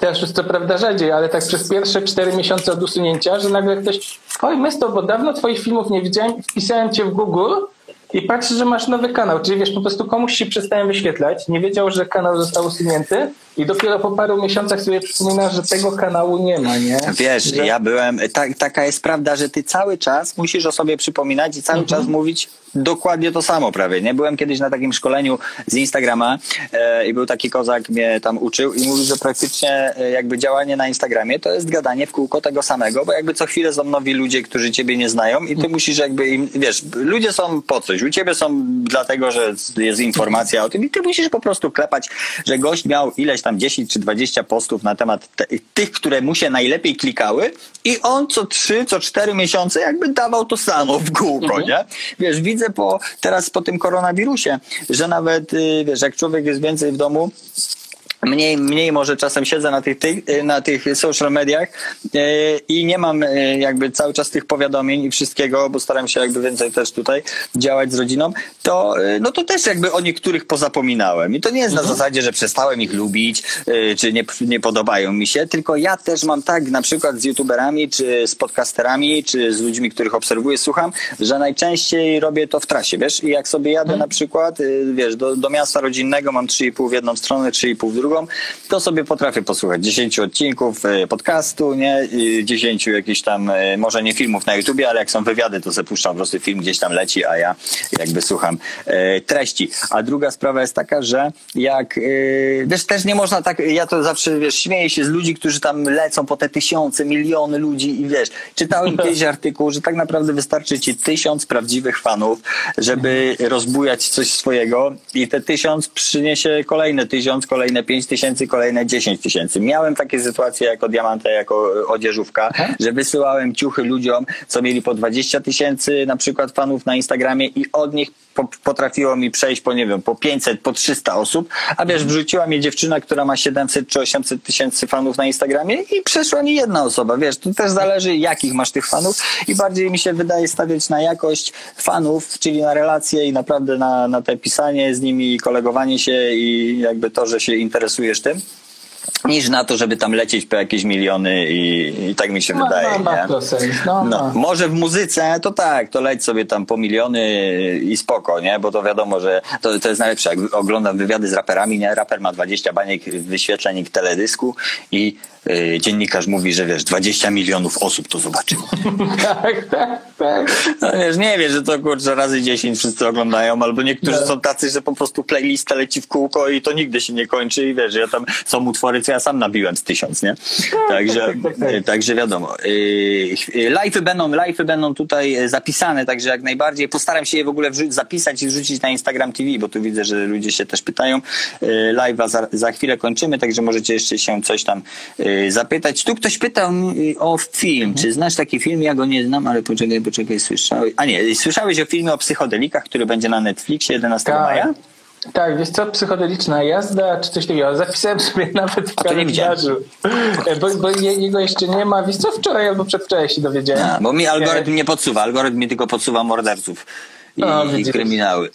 Teraz już co prawda rzadziej, ale tak przez pierwsze cztery miesiące od usunięcia, że nagle ktoś, oj Mesto, bo dawno twoich filmów nie widziałem, wpisałem cię w Google i patrzę, że masz nowy kanał. Czyli wiesz, po prostu komuś się przestałem wyświetlać, nie wiedział, że kanał został usunięty i dopiero po paru miesiącach sobie przypomina, że tego kanału nie ma, nie? Wiesz, że... ja byłem, tak, taka jest prawda, że ty cały czas musisz o sobie przypominać i cały Mhm. czas mówić dokładnie to samo prawie, nie? Byłem kiedyś na takim szkoleniu z Instagrama e, i był taki kozak, mnie tam uczył i mówił, że praktycznie e, jakby działanie na Instagramie to jest gadanie w kółko tego samego, bo jakby co chwilę są nowi ludzie, którzy ciebie nie znają i ty Mhm. musisz jakby im, wiesz, ludzie są po coś, u ciebie są dlatego, że jest informacja o tym i ty musisz po prostu klepać, że gość miał ileś tam 10 czy 20 postów na temat te, tych, które mu się najlepiej klikały i on co 3, co 4 miesiące jakby dawał to samo w kółko, nie? Wiesz, widzę po, teraz po tym koronawirusie, że nawet, y, wiesz, jak człowiek jest więcej w domu, Mniej, mniej może czasem siedzę na tych, tych, na tych social mediach e, i nie mam e, jakby cały czas tych powiadomień i wszystkiego, bo staram się jakby więcej też tutaj działać z rodziną, to e, no to też jakby o niektórych pozapominałem. I to nie jest na zasadzie, że przestałem ich lubić, czy nie, nie podobają mi się, tylko ja też mam tak na przykład z youtuberami, czy z podcasterami, czy z ludźmi, których obserwuję, słucham, że najczęściej robię to w trasie, wiesz? I jak sobie jadę na przykład, wiesz, do, do miasta rodzinnego mam 3,5 w jedną stronę, 3,5 w drugą, to sobie potrafię posłuchać 10 odcinków e, podcastu, nie? I 10 jakichś tam, e, może nie filmów na YouTubie, ale jak są wywiady, to sobie puszczam po prostu film gdzieś tam leci, a ja jakby słucham e, treści. A druga sprawa jest taka, że jak, wiesz, też nie można tak, ja to zawsze, wiesz, śmieję się z ludzi, którzy tam lecą po te tysiące, miliony ludzi i wiesz, czytałem *laughs* kiedyś artykuł, że tak naprawdę wystarczy ci tysiąc prawdziwych fanów, żeby rozbujać coś swojego i te tysiąc przyniesie kolejne tysiąc, kolejne pięć tysięcy, kolejne dziesięć tysięcy. Miałem takie sytuacje jako diamanta, jako odzieżówka, że wysyłałem ciuchy ludziom, co mieli po 20 tysięcy na przykład fanów na Instagramie i od nich po, potrafiło mi przejść po, nie wiem, po 500, po 300 osób, a wiesz, wrzuciła mnie dziewczyna, która ma 700 czy 800 tysięcy fanów na Instagramie i przeszła mi jedna osoba, wiesz, to też zależy jakich masz tych fanów i bardziej mi się wydaje stawiać na jakość fanów, czyli na relacje i naprawdę na, na te pisanie z nimi i kolegowanie się i jakby to, że się interesujesz tym niż na to, żeby tam lecieć po jakieś miliony i, i tak mi się Ma- wydaje. ma nie? to sens, no, No, ma. może w muzyce to tak, to leć sobie tam po miliony i spoko, nie? Bo to wiadomo, że to, to jest najlepsze. Jak oglądam wywiady z raperami, nie? Raper ma 20 baniek wyświetleń w teledysku i y, dziennikarz mówi, że wiesz, 20 milionów osób to zobaczyło. *laughs* tak, tak, tak. No wiesz, nie wiesz, że to kurczę razy 10 wszyscy oglądają, albo niektórzy No. są tacy, że po prostu playlista leci w kółko i to nigdy się nie kończy i wiesz, ja tam są utwory, co ja sam nabiłem z tysiąc, nie? Także, tak, tak, tak. y, także wiadomo. Y, Live'y będą, live'y będą tutaj e, zapisane, także jak najbardziej postaram się je w ogóle zapisać i wrzucić na Instagram TV, bo tu widzę, że ludzie się też pytają. Y, Live'a za, za chwilę kończymy, także możecie jeszcze się coś tam y, zapytać. Tu ktoś pytał o film. Czy znasz taki film? Ja go nie znam, ale poczekaj, poczekaj, słyszałeś. A nie, słyszałeś o filmie o psychodelikach, który będzie na Netflixie 11 Tak. maja? Tak, wiesz co, psychodeliczna jazda, czy coś takiego. Zapisałem sobie *laughs* nawet w kalendarzu. E, Bo, bo je- jego jeszcze nie ma. Wiesz co, wczoraj albo przedwczoraj się dowiedziałem. A, bo mi algorytm nie podsuwa. Algorytm mi tylko podsuwa morderców i, O, i widzisz. kryminały.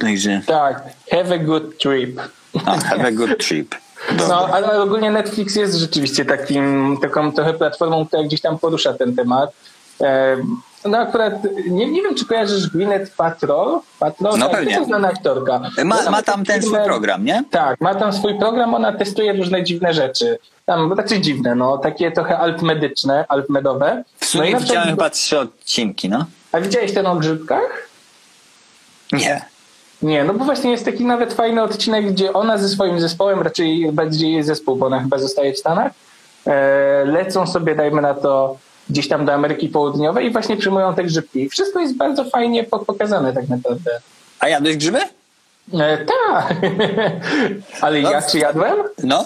Także Tak, have a good trip. a, have a good trip. *laughs* Dobra. No, ale ogólnie Netflix jest rzeczywiście takim, taką trochę platformą, która gdzieś tam porusza ten temat. No akurat nie, nie wiem, czy kojarzysz Gwyneth Patrol? Patrol? No tak, pewnie. To jest znana aktorka. Ma, Ona ma tam ten swój program, nie? Tak, ma tam swój program, ona testuje różne dziwne rzeczy. Tam, znaczy dziwne, no, takie trochę altmedyczne, altmedowe. W sumie no i widziałem chyba trzy odcinki, no. A widziałeś ten o grzybkach? Nie. Nie, no bo właśnie jest taki nawet fajny odcinek, gdzie ona ze swoim zespołem, raczej bardziej jej zespół, bo ona chyba zostaje w Stanach, e, lecą sobie, dajmy na to, gdzieś tam do Ameryki Południowej i właśnie przyjmują te grzybki. I wszystko jest bardzo fajnie po- pokazane tak naprawdę. A jadłeś grzyby? E, tak, *laughs* ale No. ja czy jadłem? No.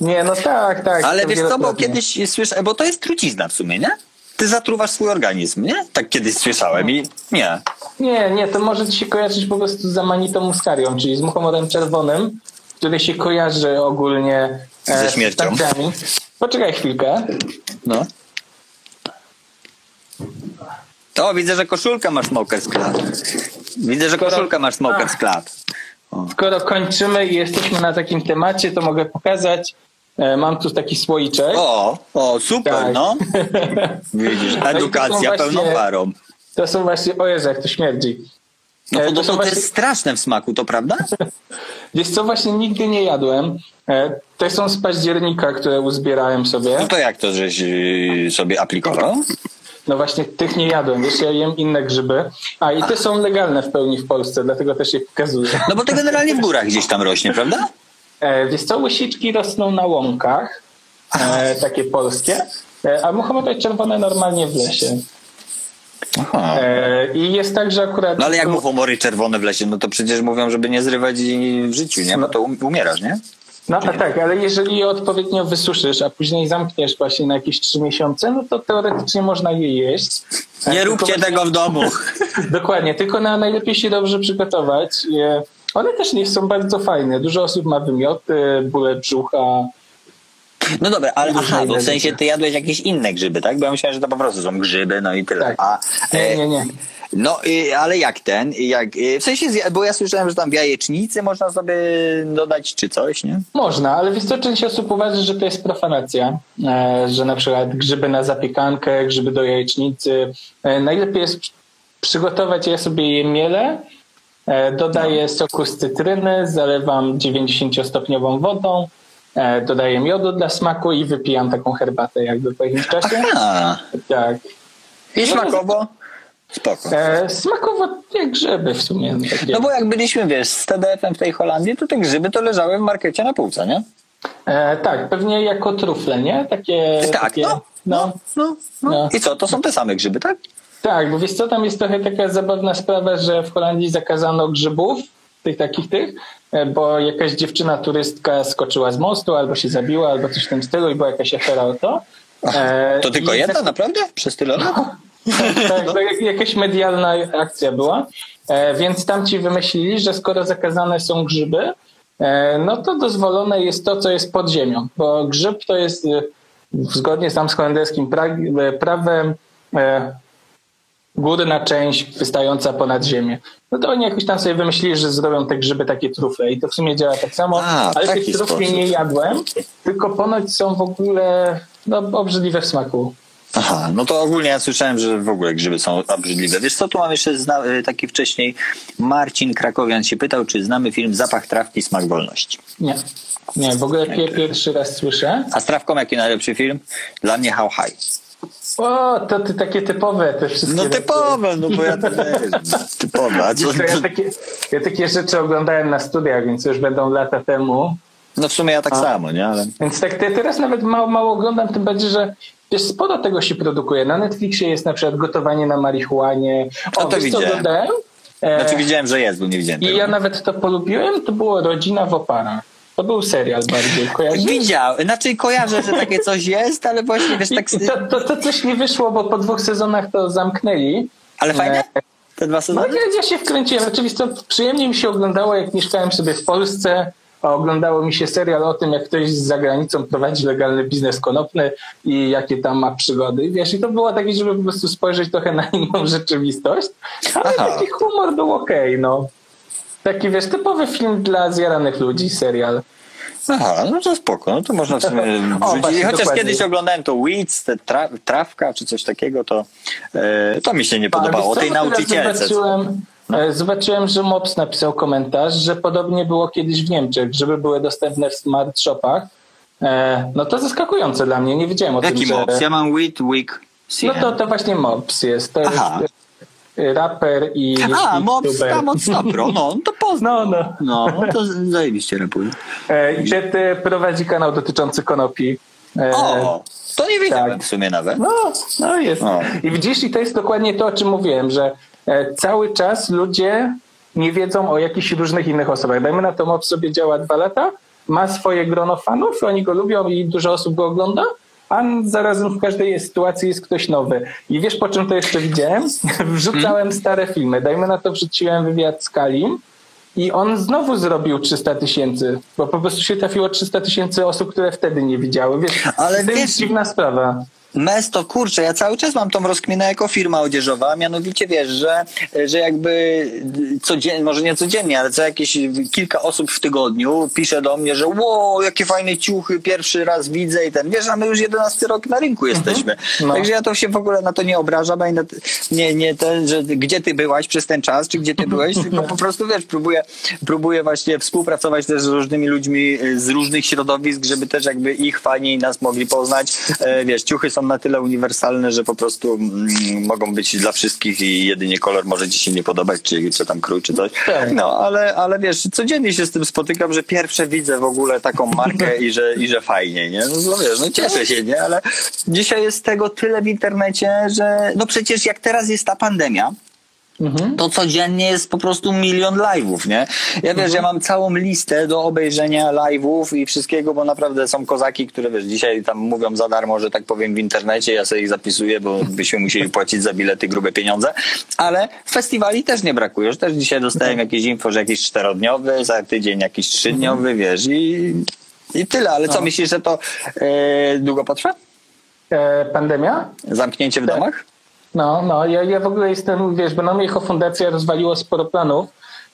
Nie, no tak, tak. Ale wiesz co, bo kiedyś słyszałem, bo to jest trucizna w sumie, nie? Ty zatruwasz swój organizm, nie? Tak kiedyś słyszałem i nie. Nie, nie, to może ci się kojarzyć po prostu z amanitą muskarią, czyli z muchomorem czerwonym, który się kojarzy ogólnie e, Ze śmiercią. Poczekaj chwilkę. No. To widzę, że koszulkę masz Smokers Club. Widzę, że koszulkę masz Smokers Club. O. Skoro kończymy i jesteśmy na takim temacie, to mogę pokazać E, Mam tu taki słoiczek. O, o, super, Tak. no. *laughs* Widzisz, No edukacja pełną właśnie- parą. To są właśnie, o Jezu, jak to śmierdzi. No E, to, to to, są to właśnie- jest straszne w smaku, to prawda? *laughs* Wiesz co, właśnie nigdy nie jadłem. E, Te są z października, które uzbierałem sobie. No to jak to, żeś y, sobie aplikował? No właśnie tych nie jadłem, wiesz, ja jem inne grzyby. A i te są legalne w pełni w Polsce, dlatego też je pokazuję. No bo to generalnie w górach gdzieś tam rośnie, prawda? E, Wiesz co, łysiczki rosną na łąkach, e, takie polskie, e, a muchomory czerwone normalnie w lesie. E, I jest tak, że akurat... No ale jak muchomory czerwone w lesie, no to przecież mówią, żeby nie zrywać i w życiu, nie? Bo to um- umierasz, nie? No a tak, ale jeżeli je odpowiednio wysuszysz, a później zamkniesz właśnie na jakieś trzy miesiące, no to teoretycznie można je jeść. E, Nie tylko róbcie właśnie- tego w domu. *laughs* Dokładnie, tylko na najlepiej się dobrze przygotować. E, One też nie są bardzo fajne. Dużo osób ma wymioty, bóle brzucha. No dobra, ale aha, bo w sensie ty jadłeś jakieś inne grzyby, tak? Bo ja myślałem, że to po prostu są grzyby, no i tyle. Tak. A, Nie, e, nie, nie. No, ale jak ten? Jak, y, w sensie, bo ja słyszałem, że tam w jajecznicy można sobie dodać czy coś, nie? Można, ale wiesz co, część osób uważa, że to jest profanacja, e, że na przykład grzyby na zapiekankę, grzyby do jajecznicy. E, najlepiej jest przy- przygotować, ja sobie je mielę, e, dodaję soku z cytryny, zalewam 90-stopniową wodą, e, dodaję miodu dla smaku i wypijam taką herbatę jakby po jakimś czasie. A, Tak. i smakowo? Spoko. E, smakowo jak grzyby w sumie. Takie. No bo jak byliśmy, wiesz, z TDF-em w tej Holandii, to te grzyby to leżały w markecie na półce, nie? E, tak, pewnie jako trufle, nie? Takie. Tak, takie, no, no, no, no. No. I co, to są te same grzyby, tak? Tak, bo wiesz co, tam jest trochę taka zabawna sprawa, że w Holandii zakazano grzybów, tych takich tych, e, bo jakaś dziewczyna turystka skoczyła z mostu, albo się zabiła, albo coś w tym stylu i była jakaś afera o to. E, To tylko jedna, naprawdę? Przez tyle lat? *laughs* tak, to jak- jakaś medialna akcja była. E, więc tamci wymyślili, że skoro zakazane są grzyby, e, no to dozwolone jest to, co jest pod ziemią. Bo grzyb to jest e, zgodnie z tam z holenderskim pra- e, prawem górna część wystająca ponad ziemię. No to oni jakoś tam sobie wymyślili, że zrobią te grzyby takie trufle i to w sumie działa tak samo, A, ale tych trufli sposób. nie jadłem, tylko ponoć są w ogóle no, obrzydliwe w smaku. Aha, no to ogólnie ja słyszałem, że w ogóle grzyby są obrzydliwe. Wiesz co, tu mam jeszcze zna- y, taki wcześniej Marcin Krakowian się pytał, czy znamy film Zapach trawki, smak wolności. Nie. Nie, w ogóle pie- pierwszy raz słyszę. A z trawką jaki najlepszy film? Dla mnie How High. O, to ty takie typowe te wszystkie. No typowe, no bo ja to wiesz, typowe. A co, ja, takie, ja takie rzeczy oglądałem na studiach, więc już będą lata temu. no w sumie ja tak samo, nie? Ale... Więc tak te, teraz nawet mało, mało oglądam, tym bardziej, że wiesz, sporo tego się produkuje. Na Netflixie jest na przykład gotowanie na marihuanie. O, A to wiesz, co widziałem. dodałem? E, Znaczy widziałem, że jest, bo nie widziałem I tego. ja nawet to polubiłem, to było Rodzina w oparach. To był serial bardziej, kojarzysz? Widziałem, znaczy kojarzę, że takie coś jest, ale właśnie wiesz, tak... to, to, to coś nie wyszło, bo po dwóch sezonach to zamknęli. Ale fajnie? E, Te dwa No sezony? ja, ja się wkręciłem. Oczywiście przyjemnie mi się oglądało, jak mieszkałem sobie w Polsce, a oglądało mi się serial o tym, jak ktoś za granicą prowadzi legalny biznes konopny i jakie tam ma przygody. I Wiesz, i to było takie, żeby po prostu spojrzeć trochę na inną *laughs* rzeczywistość, ale Aha. taki humor był okej, no. Taki, wiesz, typowy film dla zjaranych ludzi, serial. Aha, no to spoko, no to można w sumie *laughs* O, właśnie, Chociaż dokładnie. kiedyś oglądałem to Weeds, te tra trawka czy coś takiego, to, e, to mi się nie podobało. O tej nauczycielce. Zobaczyłem, e, zobaczyłem, że Mops napisał komentarz, że podobnie było kiedyś w Niemczech, żeby były dostępne w smart shopach. E, no to zaskakujące dla mnie, nie wiedziałem o Jaki tym, że... mops? Ja mam Weed, Week, No to, to właśnie Mops jest. To Aha. jest raper i A, i tam od Snapro, no to poznał. No, no. No, to zajebiście rapuje. E, te prowadzi kanał dotyczący konopi. E, O, to nie wiedziałem tak. w sumie nawet. No, no jest. O. I widzisz, i to jest dokładnie to, o czym mówiłem, że e, cały czas ludzie nie wiedzą o jakichś różnych innych osobach. Dajmy na to, Mob sobie działa dwa lata, ma swoje grono fanów, oni go lubią i dużo osób go ogląda, a zarazem w każdej sytuacji jest ktoś nowy. I wiesz, po czym to jeszcze widziałem? *laughs* Wrzucałem stare filmy. Dajmy na to, wrzuciłem wywiad z Kalim i on znowu zrobił 300 tysięcy, bo po prostu się trafiło 300 tysięcy osób, które wtedy nie widziały. Wiesz, Ale to wiesz- jest dziwna sprawa. Mesto, kurczę, ja cały czas mam tą rozkminę jako firma odzieżowa, mianowicie wiesz, że, że jakby codziennie, może nie codziennie, ale co jakieś kilka osób w tygodniu pisze do mnie, że wow, jakie fajne ciuchy, pierwszy raz widzę i ten, wiesz, a my już 11 rok na rynku jesteśmy. No. Także ja to się w ogóle na to nie obrażam, ani nie, nie ten, że gdzie ty byłaś przez ten czas, czy gdzie ty byłeś, tylko po prostu wiesz, próbuję, próbuję właśnie współpracować też z różnymi ludźmi y, z różnych środowisk, żeby też jakby ich fani nas mogli poznać. E, Wiesz, ciuchy są na tyle uniwersalne, że po prostu mm, mogą być dla wszystkich i jedynie kolor może ci się nie podobać, czy, czy tam krój, czy coś. Tak. No, ale, ale wiesz, codziennie się z tym spotykam, że pierwsze widzę w ogóle taką markę i że, i że fajnie, nie? No, no wiesz, no cieszę się, nie? Ale dzisiaj jest tego tyle w internecie, że no przecież jak teraz jest ta pandemia, Mhm. to codziennie jest po prostu milion live'ów, nie? Ja wiesz, ja mam całą listę do obejrzenia live'ów i wszystkiego, bo naprawdę są kozaki, które wiesz, dzisiaj tam mówią za darmo, że tak powiem w internecie, ja sobie ich zapisuję, bo byśmy musieli płacić za bilety grube pieniądze, ale festiwali też nie brakuje, że też dzisiaj dostałem jakieś info, że jakiś czterodniowy, za tydzień jakiś trzydniowy, wiesz, i, i tyle, ale co myślisz, że to e, długo potrwa? E, pandemia? Zamknięcie w domach? No, no, ja, ja w ogóle jestem, wiesz, bo nam jako fundacja rozwaliło sporo planów,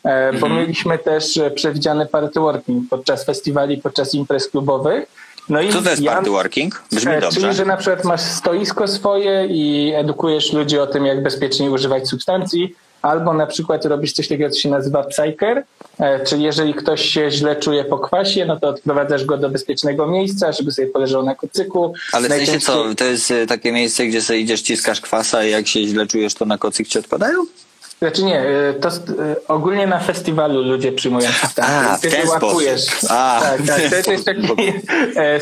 e, bo Mhm. mieliśmy też e, przewidziany party working podczas festiwali, podczas imprez klubowych. No i Co to jest ja- party working? Brzmi E, dobrze. Czyli, że na przykład masz stoisko swoje i edukujesz ludzi o tym, jak bezpiecznie używać substancji, albo na przykład robisz coś takiego, co się nazywa psyker, e, czyli jeżeli ktoś się źle czuje po kwasie, no to odprowadzasz go do bezpiecznego miejsca, żeby sobie poleżał na kocyku. Ale w sensie co, to jest e, takie miejsce, gdzie sobie idziesz, ciskasz kwasa i jak się źle czujesz, to na kocyk ci odpadają? Znaczy nie, e, to ogólnie na festiwalu ludzie przyjmują substancje. Ty łapujesz. A. Tak, tak. To, jest taki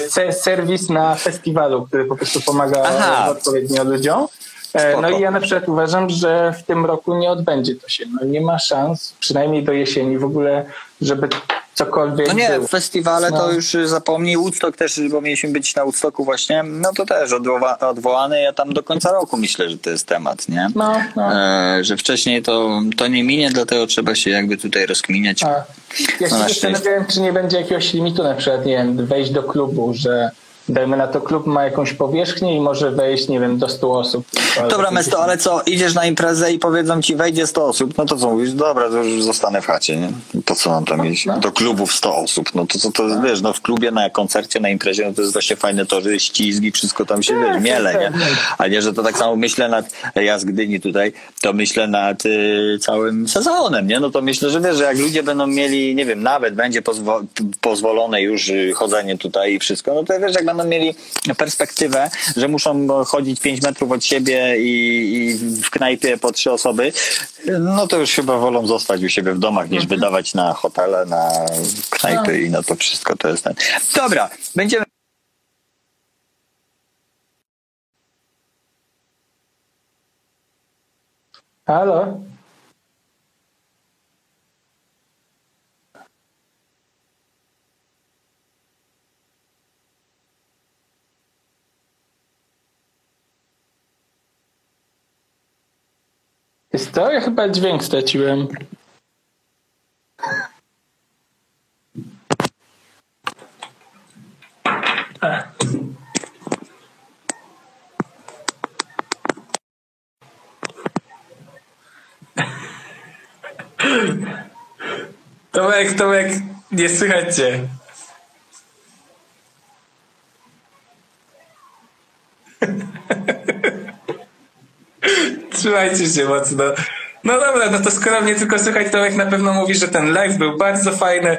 se- serwis na festiwalu, który po prostu pomaga Aha. odpowiednio ludziom. E, No i ja na przykład uważam, że w tym roku nie odbędzie to się. No nie ma szans, przynajmniej do jesieni w ogóle, żeby cokolwiek No nie, było. festiwale to No. już y, zapomnij. Woodstock też, bo mieliśmy być na Woodstocku właśnie, no to też odwoła, odwołany. Ja tam do końca roku myślę, że to jest temat, nie? No, no. E, że wcześniej to, to nie minie, dlatego trzeba się jakby tutaj rozkminiać. A, ja No się na zastanawiałem, czy nie będzie jakiegoś limitu, na przykład, nie wiem, wejść do klubu, że dajmy na to, klub ma jakąś powierzchnię i może wejść, nie wiem, do 100 osób. Dobra, Mesto, ale co, idziesz na imprezę i powiedzą ci wejdzie 100 osób, no to co mówisz? Dobra, to już zostanę w chacie, nie? Po co mam tam iść? no. Do klubów 100 osób, no to co to, to wiesz, no w klubie, na koncercie, na imprezie, no to jest właśnie fajne to, że ścizgi, wszystko tam się, wiesz, miele, nie? A nie, że to tak samo myślę nad, ja z Gdyni tutaj, to myślę nad y, całym sezonem, nie? No to myślę, że wiesz, że jak ludzie będą mieli, nie wiem, nawet będzie pozwo- pozwolone już y, chodzenie tutaj i wszystko, no to wiesz, jak będą mieli perspektywę, że muszą chodzić 5 metrów od siebie i, i w knajpie po trzy osoby, no to już chyba wolą zostać u siebie w domach niż wydawać na hotele, na knajpy i na to wszystko to jest ten. Dobra, będziemy Halo? Jest to? Ja chyba dźwięk straciłem. Tomek, Tomek, nie słychać cię. *laughs* Trzymajcie się mocno. No dobra, no to skoro mnie tylko słychać, Tomek na pewno mówi, że ten live był bardzo fajny.